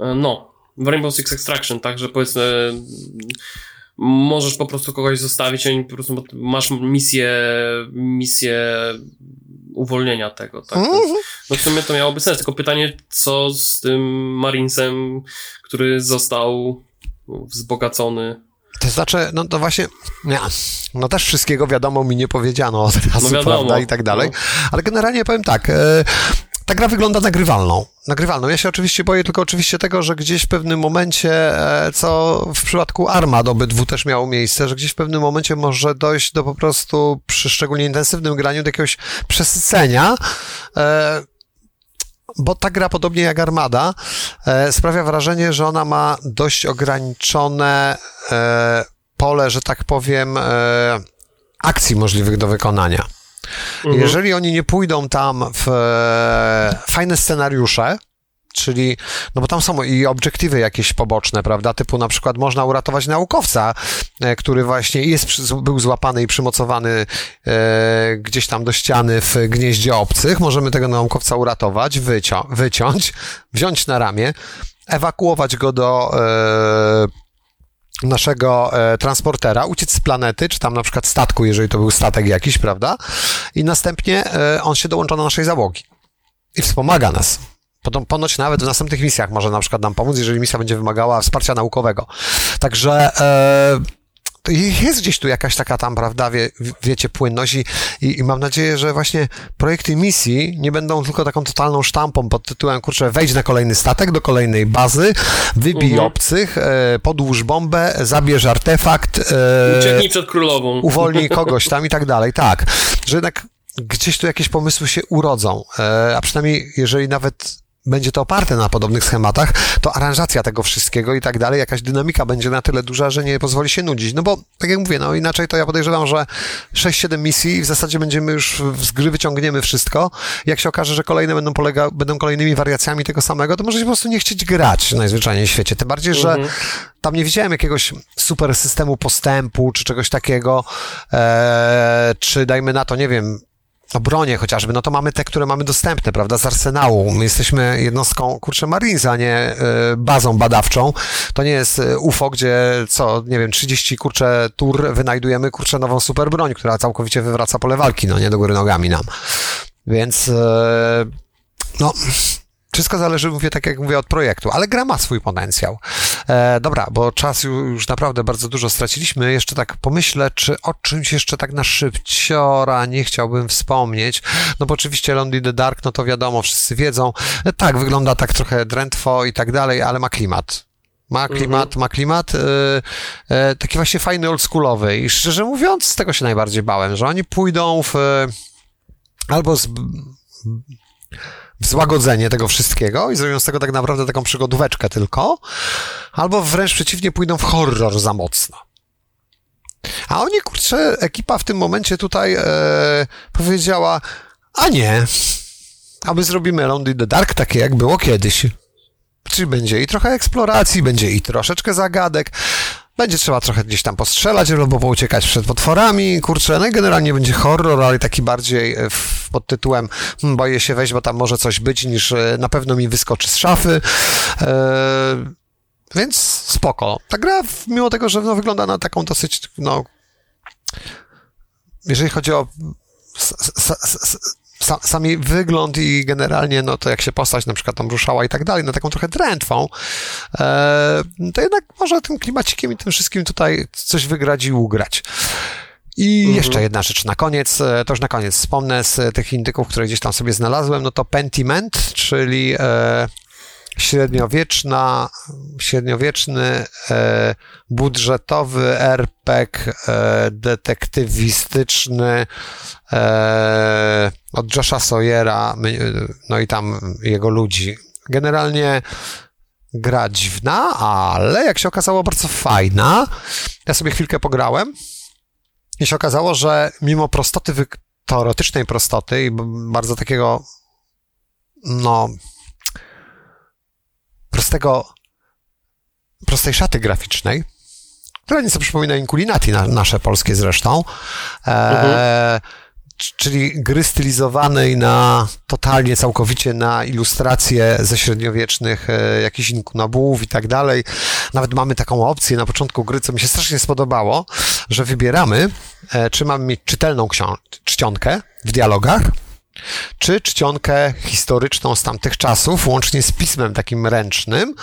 e, no, w Rainbow Six Extraction, tak, że powiedzmy możesz po prostu kogoś zostawić, i po prostu masz misję, misję uwolnienia tego, tak? -hmm. No w sumie to miałoby sens, tylko pytanie, co z tym Marinesem, który został wzbogacony to znaczy, no to właśnie, nie, no też wszystkiego wiadomo mi nie powiedziano od razu, no wiadomo, prawda, i tak dalej, no. ale generalnie powiem tak, e, ta gra wygląda nagrywalną. Nagrywalną. Ja się oczywiście boję tylko oczywiście tego, że gdzieś w pewnym momencie, e, co w przypadku Armad obydwu też miało miejsce, że gdzieś w pewnym momencie może dojść do po prostu przy szczególnie intensywnym graniu do jakiegoś przesycenia, e, bo ta gra, podobnie jak Armada, e, sprawia wrażenie, że ona ma dość ograniczone pole, że tak powiem, akcji możliwych do wykonania. Mhm. Jeżeli oni nie pójdą tam w e, fajne scenariusze, Czyli, no bo tam są i obiektywy jakieś poboczne, prawda? Typu na przykład można uratować naukowca, e, który właśnie jest, był złapany i przymocowany e, gdzieś tam do ściany w gnieździe obcych. Możemy tego naukowca uratować, wycią wyciąć, wziąć na ramię, ewakuować go do e, naszego e, transportera, uciec z planety, czy tam na przykład statku, jeżeli to był statek jakiś, prawda? I następnie e, on się dołącza do naszej załogi i wspomaga nas. Ponoć nawet w następnych misjach może na przykład nam pomóc, jeżeli misja będzie wymagała wsparcia naukowego. Także e, jest gdzieś tu jakaś taka tam, prawda, wie, wiecie, płynność i, i, mam nadzieję, że właśnie projekty misji nie będą tylko taką totalną sztampą pod tytułem, kurczę, wejdź na kolejny statek, do kolejnej bazy, wybij mhm. obcych, e, podłóż bombę, zabierz artefakt. E, Ucieknij przed królową. Uwolnij kogoś tam i tak dalej. Tak, że jednak gdzieś tu jakieś pomysły się urodzą, e, a przynajmniej jeżeli nawet będzie to oparte na podobnych schematach, to aranżacja tego wszystkiego i tak dalej, jakaś dynamika będzie na tyle duża, że nie pozwoli się nudzić. No bo, tak jak mówię, no inaczej to ja podejrzewam, że 6-7 misji i w zasadzie będziemy już z gry wyciągniemy wszystko. Jak się okaże, że kolejne będą, polega, będą kolejnymi wariacjami tego samego, to może się po prostu nie chcieć grać najzwyczajniej w świecie. Tym bardziej, że mhm. tam nie widziałem jakiegoś super systemu postępu, czy czegoś takiego, e, czy dajmy na to, nie wiem, o bronie chociażby, no to mamy te, które mamy dostępne, prawda, z arsenału. My jesteśmy jednostką, kurczę, Marines, a nie y, bazą badawczą. To nie jest e, UFO, gdzie co, nie wiem, 30, kurczę, tur wynajdujemy, kurczę, nową super broń, która całkowicie wywraca pole walki, no nie do góry nogami nam. Więc, y, no, wszystko zależy, mówię, tak jak mówię, od projektu, ale gra ma swój potencjał. E, dobra, bo czas już naprawdę bardzo dużo straciliśmy. Jeszcze tak pomyślę, czy o czymś jeszcze tak na szybciora nie chciałbym wspomnieć. No bo oczywiście Lonely the Dark, no to wiadomo, wszyscy wiedzą. E, tak, wygląda tak trochę drętwo i tak dalej, ale ma klimat. Ma klimat, mhm. ma klimat, e, e, taki właśnie fajny, oldschoolowy i szczerze mówiąc, z tego się najbardziej bałem, że oni pójdą w albo z złagodzenie tego wszystkiego i zrobią z tego tak naprawdę taką przygodóweczkę tylko, albo wręcz przeciwnie, pójdą w horror za mocno. A oni, kurczę, ekipa w tym momencie tutaj e, powiedziała, a nie, a my zrobimy Lonely the Dark takie, jak było kiedyś. Czyli będzie i trochę eksploracji, będzie i troszeczkę zagadek, będzie trzeba trochę gdzieś tam postrzelać albo pouciekać przed potworami, kurczę, no generalnie będzie horror, ale taki bardziej e, pod tytułem hmm, boję się wejść, bo tam może coś być, niż e, na pewno mi wyskoczy z szafy. Eee, więc spoko. Ta gra, mimo tego, że no, wygląda na taką dosyć, no, jeżeli chodzi o sami wygląd i generalnie, no to jak się postać na przykład tam ruszała i tak dalej, na taką trochę drętwą, e, to jednak może tym klimacikiem i tym wszystkim tutaj coś wygrać i ugrać. I mhm. jeszcze jedna rzecz na koniec, e, to już na koniec wspomnę z tych indyków, które gdzieś tam sobie znalazłem, no to Pentiment, czyli e, średniowieczna, średniowieczny e, budżetowy RPG e, detektywistyczny e, od Josha Sawyera, no i tam jego ludzi. Generalnie gra dziwna, ale jak się okazało bardzo fajna. Ja sobie chwilkę pograłem i się okazało, że mimo prostoty, teoretycznej prostoty i bardzo takiego no prostego prostej szaty graficznej, która nieco przypomina Inculinati, na, nasze polskie zresztą, e, czyli gry stylizowanej na totalnie, całkowicie na ilustracje ze średniowiecznych e, jakichś inkunabłów i tak dalej. Nawet mamy taką opcję na początku gry, co mi się strasznie spodobało, że wybieramy, e, czy mamy mieć czytelną czcionkę w dialogach, czy czcionkę historyczną z tamtych czasów, łącznie z pismem takim ręcznym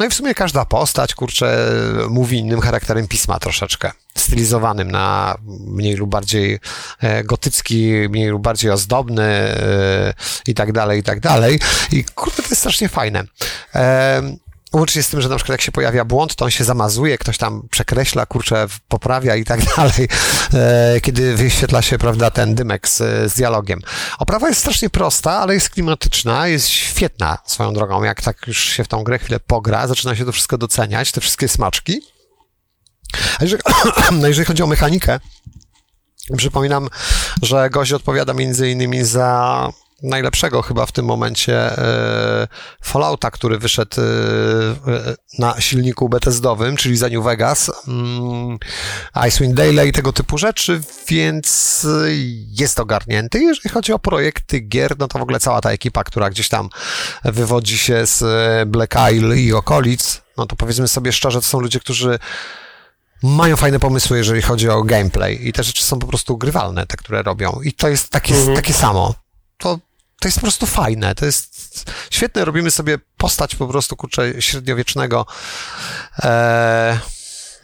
no i w sumie każda postać, kurczę, mówi innym charakterem pisma troszeczkę, stylizowanym na mniej lub bardziej e, gotycki, mniej lub bardziej ozdobny e, i tak dalej, i tak dalej. I kurde, to jest strasznie fajne. Łącznie z tym, że na przykład jak się pojawia błąd, to on się zamazuje, ktoś tam przekreśla, kurczę, poprawia i tak dalej, e, kiedy wyświetla się, prawda, ten dymek z, z dialogiem. Oprawa jest strasznie prosta, ale jest klimatyczna, jest świetna swoją drogą. Jak tak już się w tą grę chwilę pogra, zaczyna się to wszystko doceniać, te wszystkie smaczki. A jeżeli, no jeżeli chodzi o mechanikę, przypominam, że gość odpowiada między innymi za najlepszego chyba w tym momencie e, Fallouta, który wyszedł e, na silniku Bethesdowym, czyli za New Vegas, mm, Icewind Dale i tego typu rzeczy, więc jest ogarnięty. Jeżeli chodzi o projekty gier, no to w ogóle cała ta ekipa, która gdzieś tam wywodzi się z Black Isle i okolic, no to powiedzmy sobie szczerze, to są ludzie, którzy mają fajne pomysły, jeżeli chodzi o gameplay i te rzeczy są po prostu grywalne, te, które robią. I to jest takie, mhm. takie samo. To, to jest po prostu fajne, to jest świetne. Robimy sobie postać po prostu, kurczę, średniowiecznego e,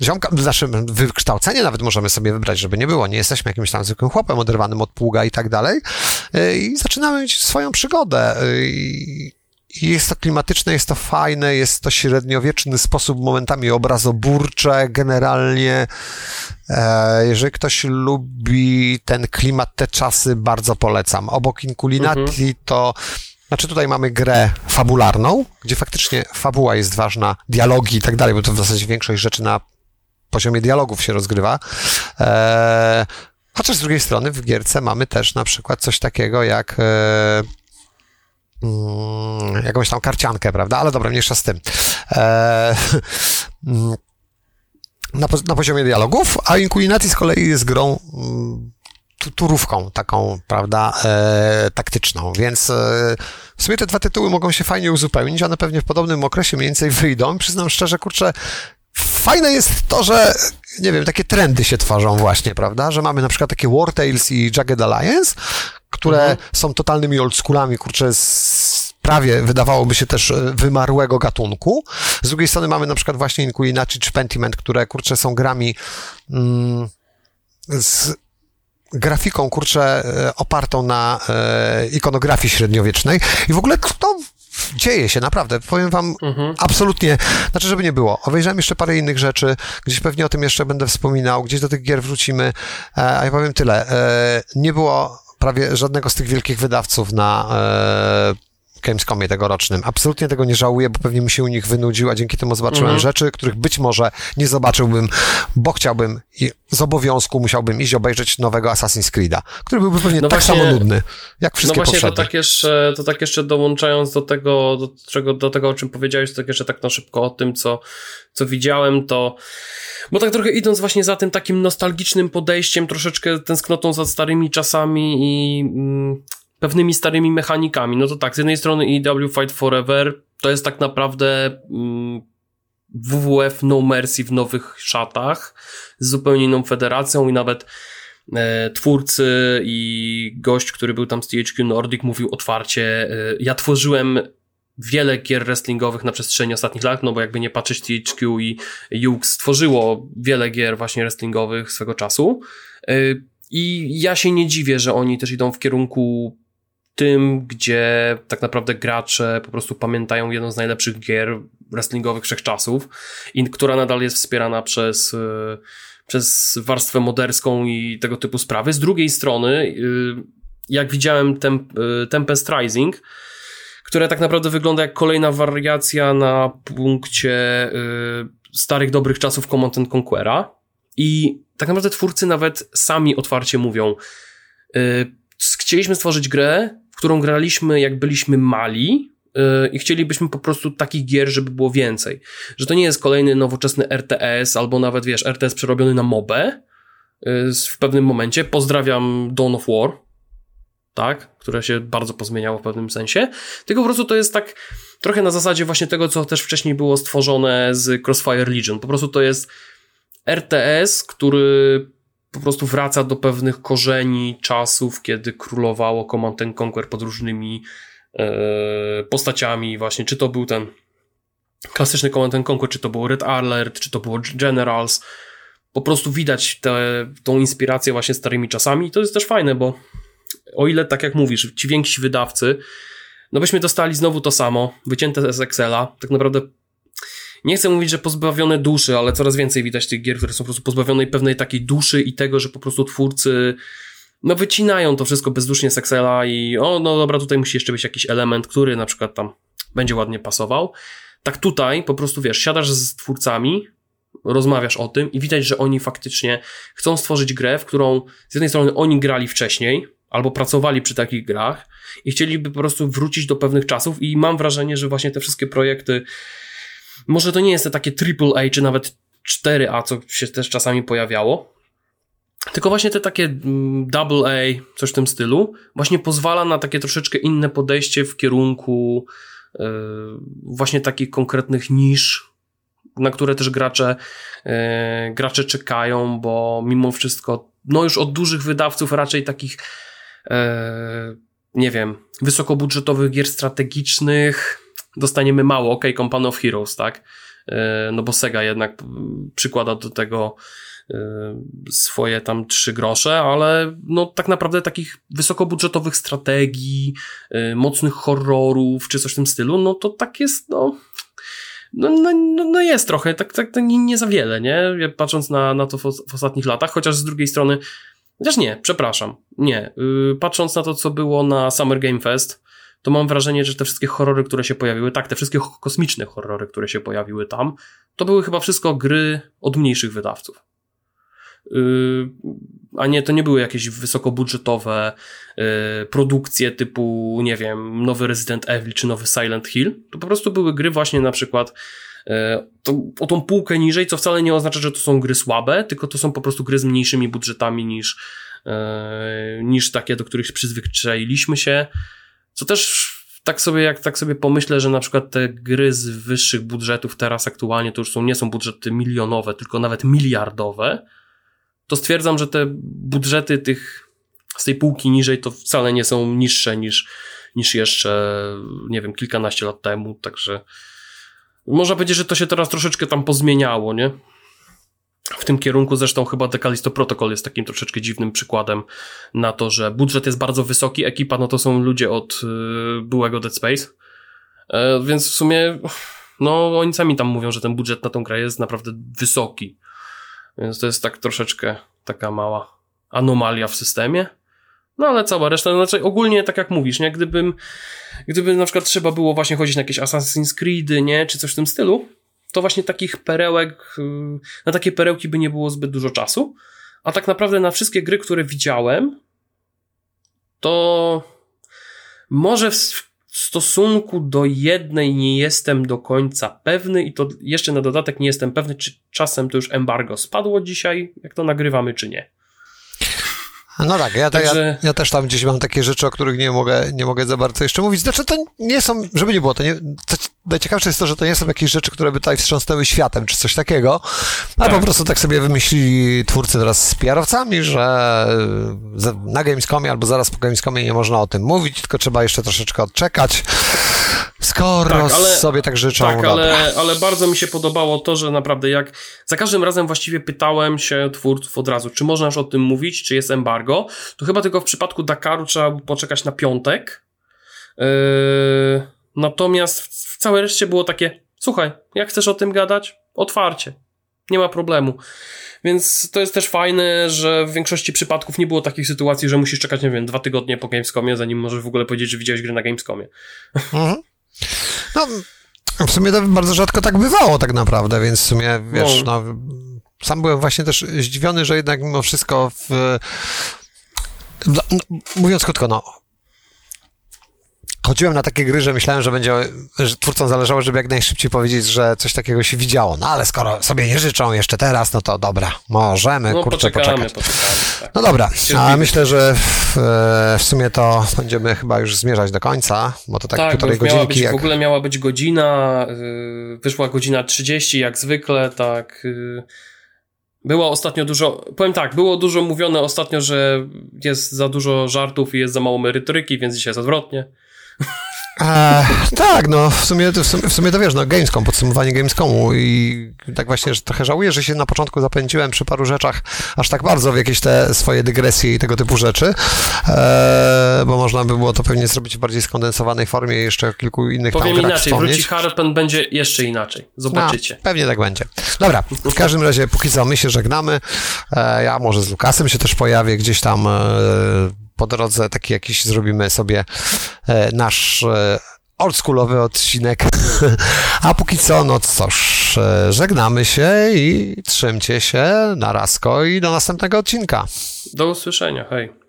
ziomka, znaczy wykształcenie nawet możemy sobie wybrać, żeby nie było. Nie jesteśmy jakimś tam zwykłym chłopem oderwanym od pługa i tak dalej. E, I zaczynamy mieć swoją przygodę. E, I jest to klimatyczne, jest to fajne, jest to średniowieczny sposób, momentami obrazoburcze, generalnie. E, jeżeli ktoś lubi ten klimat, te czasy, bardzo polecam. Obok Inculinati mhm. to znaczy tutaj mamy grę fabularną, gdzie faktycznie fabuła jest ważna, dialogi i tak dalej, bo to w zasadzie większość rzeczy na poziomie dialogów się rozgrywa. E, chociaż z drugiej strony w gierce mamy też na przykład coś takiego jak e, mm, jakąś tam karciankę, prawda? Ale dobra, mniejsza z tym. E, na, na, poziomie dialogów, a Inculinati z kolei jest grą mm, turówką taką, prawda, e, taktyczną, więc e, w sumie te dwa tytuły mogą się fajnie uzupełnić, one pewnie w podobnym okresie mniej więcej wyjdą. Przyznam szczerze, kurczę, fajne jest to, że nie wiem, takie trendy się tworzą właśnie, prawda, że mamy na przykład takie War Tales i Jagged Alliance, które mhm. są totalnymi oldschoolami, kurczę, z prawie wydawałoby się też e, wymarłego gatunku. Z drugiej strony mamy na przykład właśnie Inculinaci czy Pentiment, które, kurczę, są grami mm, z grafiką, kurczę, e, opartą na e, ikonografii średniowiecznej i w ogóle to dzieje się, naprawdę. Powiem wam mhm. absolutnie, znaczy, żeby nie było. Obejrzałem jeszcze parę innych rzeczy, gdzieś pewnie o tym jeszcze będę wspominał, gdzieś do tych gier wrócimy, a ja powiem tyle. Nie było prawie żadnego z tych wielkich wydawców na e, Gamescomie tegorocznym. Absolutnie tego nie żałuję, bo pewnie mi się u nich wynudził, a dzięki temu zobaczyłem -hmm. rzeczy, których być może nie zobaczyłbym, bo chciałbym i z obowiązku musiałbym iść obejrzeć nowego Assassin's Creed'a, który byłby pewnie no tak właśnie, samo nudny, jak wszystkie No właśnie, poprzednie. to tak, jeszcze, to tak jeszcze dołączając do tego, do, czego, do tego, o czym powiedziałeś, to tak jeszcze tak na szybko o tym, co, co widziałem, to bo tak trochę idąc właśnie za tym takim nostalgicznym podejściem, troszeczkę tęsknotą za starymi czasami i mm, pewnymi starymi mechanikami, no to tak, z jednej strony EW Fight Forever to jest tak naprawdę mm, WWF No Mercy w nowych szatach, z zupełnie inną federacją i nawet e, twórcy i gość, który był tam z THQ Nordic mówił otwarcie, e, ja tworzyłem wiele gier wrestlingowych na przestrzeni ostatnich lat, no bo jakby nie patrzeć THQ i Jux stworzyło wiele gier właśnie wrestlingowych swego czasu. Y, I ja się nie dziwię, że oni też idą w kierunku tym, gdzie tak naprawdę gracze po prostu pamiętają jedną z najlepszych gier wrestlingowych wszechczasów i która nadal jest wspierana przez, y, przez warstwę moderską i tego typu sprawy. Z drugiej strony, y, jak widziałem Temp Tempest Rising, które tak naprawdę wygląda jak kolejna wariacja na punkcie starych, dobrych czasów Command Conquera. I tak naprawdę twórcy nawet sami otwarcie mówią, chcieliśmy stworzyć grę, w którą graliśmy jak byliśmy mali, y, i chcielibyśmy po prostu takich gier, żeby było więcej. Że to nie jest kolejny nowoczesny RTS, albo nawet, wiesz, RTS przerobiony na mobę y, w pewnym momencie. Pozdrawiam Dawn of War, tak, które się bardzo pozmieniało w pewnym sensie, tylko po prostu to jest tak trochę na zasadzie właśnie tego, co też wcześniej było stworzone z Crossfire Legion. Po prostu to jest RTS, który po prostu wraca do pewnych korzeni czasów, kiedy królowało Command Conquer pod różnymi e, postaciami właśnie, czy to był ten klasyczny Command Conquer, czy to był Red Alert, czy to było Generals. Po prostu widać tę tą inspirację właśnie starymi czasami i to jest też fajne, bo o ile, tak jak mówisz, ci więksi wydawcy, no byśmy dostali znowu to samo, wycięte z Excela, tak naprawdę nie chcę mówić, że pozbawione duszy, ale coraz więcej widać tych gier, które są po prostu pozbawione pewnej takiej duszy i tego, że po prostu twórcy no wycinają to wszystko bezdusznie z Excela i o, no dobra, tutaj musi jeszcze być jakiś element, który na przykład tam będzie ładnie pasował. Tak tutaj po prostu, wiesz, siadasz z twórcami, rozmawiasz o tym i widać, że oni faktycznie chcą stworzyć grę, w którą z jednej strony oni grali wcześniej, albo pracowali przy takich grach i chcieliby po prostu wrócić do pewnych czasów i mam wrażenie, że właśnie te wszystkie projekty, może to nie jest takie AAA czy nawet 4A, co się też czasami pojawiało, tylko właśnie te takie mm, double A, coś w tym stylu, właśnie pozwala na takie troszeczkę inne podejście w kierunku yy, właśnie takich konkretnych nisz, na które też gracze, yy, gracze czekają, bo mimo wszystko, no już od dużych wydawców raczej takich, yy, nie wiem, wysokobudżetowych gier strategicznych dostaniemy mało, ok, Company of Heroes, tak? No bo Sega jednak przykłada do tego Y, swoje tam trzy grosze, ale no tak naprawdę takich wysokobudżetowych strategii, y, mocnych horrorów, czy coś w tym stylu, no to tak jest, no, no, no, no, no jest trochę, tak, tak, tak nie, nie za wiele, nie? Patrząc na, na to w, w ostatnich latach, chociaż z drugiej strony, chociaż nie, przepraszam, nie. Yy, patrząc na to, co było na Summer Game Fest, to mam wrażenie, że te wszystkie horrory, które się pojawiły, tak, te wszystkie kosmiczne horrory, które się pojawiły tam, to były chyba wszystko gry od mniejszych wydawców. Yy, a nie, to nie były jakieś wysokobudżetowe yy, produkcje typu, nie wiem, nowy Resident Evil czy nowy Silent Hill. To po prostu były gry właśnie na przykład yy, to, o tą półkę niżej, co wcale nie oznacza, że to są gry słabe, tylko to są po prostu gry z mniejszymi budżetami niż, niż takie, do których przyzwyczailiśmy się. Co też tak sobie, jak tak sobie pomyślę, że na przykład te gry z wyższych budżetów teraz aktualnie to już są, nie są budżety milionowe, tylko nawet miliardowe, to stwierdzam, że te budżety tych z tej półki niżej to wcale nie są niższe niż, niż jeszcze, nie wiem, kilkanaście lat temu, także można powiedzieć, że to się teraz troszeczkę tam pozmieniało, nie? W tym kierunku zresztą chyba Decalisto Protocol jest takim troszeczkę dziwnym przykładem na to, że budżet jest bardzo wysoki, ekipa no to są ludzie od y, byłego Dead Space, e, więc w sumie no oni sami tam mówią, że ten budżet na tą grę jest naprawdę wysoki. Więc to jest tak troszeczkę taka mała anomalia w systemie. No ale cała reszta, znaczy ogólnie tak jak mówisz, nie? Gdybym, gdyby na przykład trzeba było właśnie chodzić na jakieś Assassin's Creedy, nie? Czy coś w tym stylu, to właśnie takich perełek, y, na takie perełki by nie było zbyt dużo czasu. A tak naprawdę na wszystkie gry, które widziałem, to może w stosunku do jednej nie jestem do końca pewny i to jeszcze na dodatek nie jestem pewny, czy czasem to już embargo spadło dzisiaj, jak to nagrywamy, czy nie. No tak, ja, Także... ja, ja, też tam gdzieś mam takie rzeczy, o których nie mogę, nie mogę za bardzo jeszcze mówić. Znaczy, to nie są, żeby nie było, to nie, to najciekawsze jest to, że to nie są jakieś rzeczy, które by tutaj wstrząsnęły światem, czy coś takiego, a tak. po prostu tak sobie wymyślili twórcy teraz z PR-owcami, że na Gamescomie albo zaraz po Gamescomie nie można o tym mówić, tylko trzeba jeszcze troszeczkę odczekać. Skoro tak, ale, sobie tak życzą. Tak, ale, ale bardzo mi się podobało to, że naprawdę jak za każdym razem właściwie pytałem się twórców od razu, czy można już o tym mówić, czy jest embargo, to chyba tylko w przypadku Dakaru trzeba poczekać na piątek. Yy, natomiast w, całej reszcie było takie, słuchaj, jak chcesz o tym gadać? Otwarcie. Nie ma problemu. Więc to jest też fajne, że w większości przypadków nie było takich sytuacji, że musisz czekać, nie wiem, dwa tygodnie po Gamescomie, zanim możesz w ogóle powiedzieć, że widziałeś gry na Gamescomie. Mhm. No, w sumie to bardzo rzadko tak bywało tak naprawdę, więc w sumie, wiesz, no, no sam byłem właśnie też zdziwiony, że jednak mimo wszystko w... No, mówiąc krótko, no, chodziłem na takie gry, że myślałem, że będzie, że twórcom zależało, żeby jak najszybciej powiedzieć, że coś takiego się widziało. No ale skoro sobie nie życzą jeszcze teraz, no to dobra, możemy, no, kurczę, poczekamy, poczekać. Poczekamy, tak. No dobra, a myślę, że w, w, sumie to będziemy chyba już zmierzać do końca, bo to tak, tak półtorej godzinki. Być, jak... W ogóle miała być godzina, y, wyszła godzina 30 jak zwykle, tak... Y, było ostatnio dużo, powiem tak, było dużo mówione ostatnio, że jest za dużo żartów i jest za mało merytoryki, więc dzisiaj jest odwrotnie. E, tak, no w sumie, w, sumie, w sumie to wiesz, no Gamescom, podsumowanie Gamescomu i tak właśnie, że trochę żałuję, że się na początku zapędziłem przy paru rzeczach aż tak bardzo w jakieś te swoje dygresje i tego typu rzeczy, e, bo można by było to pewnie zrobić w bardziej skondensowanej formie i jeszcze kilku innych Powiem tam inaczej, wspomnieć. wróci Harpen będzie jeszcze inaczej, zobaczycie. No, pewnie tak będzie. Dobra, w każdym razie póki co my się żegnamy, e, ja może z Lukasem się też pojawię gdzieś tam e, po drodze taki jakiś zrobimy sobie e, nasz e, oldschoolowy odcinek. A póki co, no cóż, e, żegnamy się i trzymcie się na rasko i do następnego odcinka. Do usłyszenia, hej.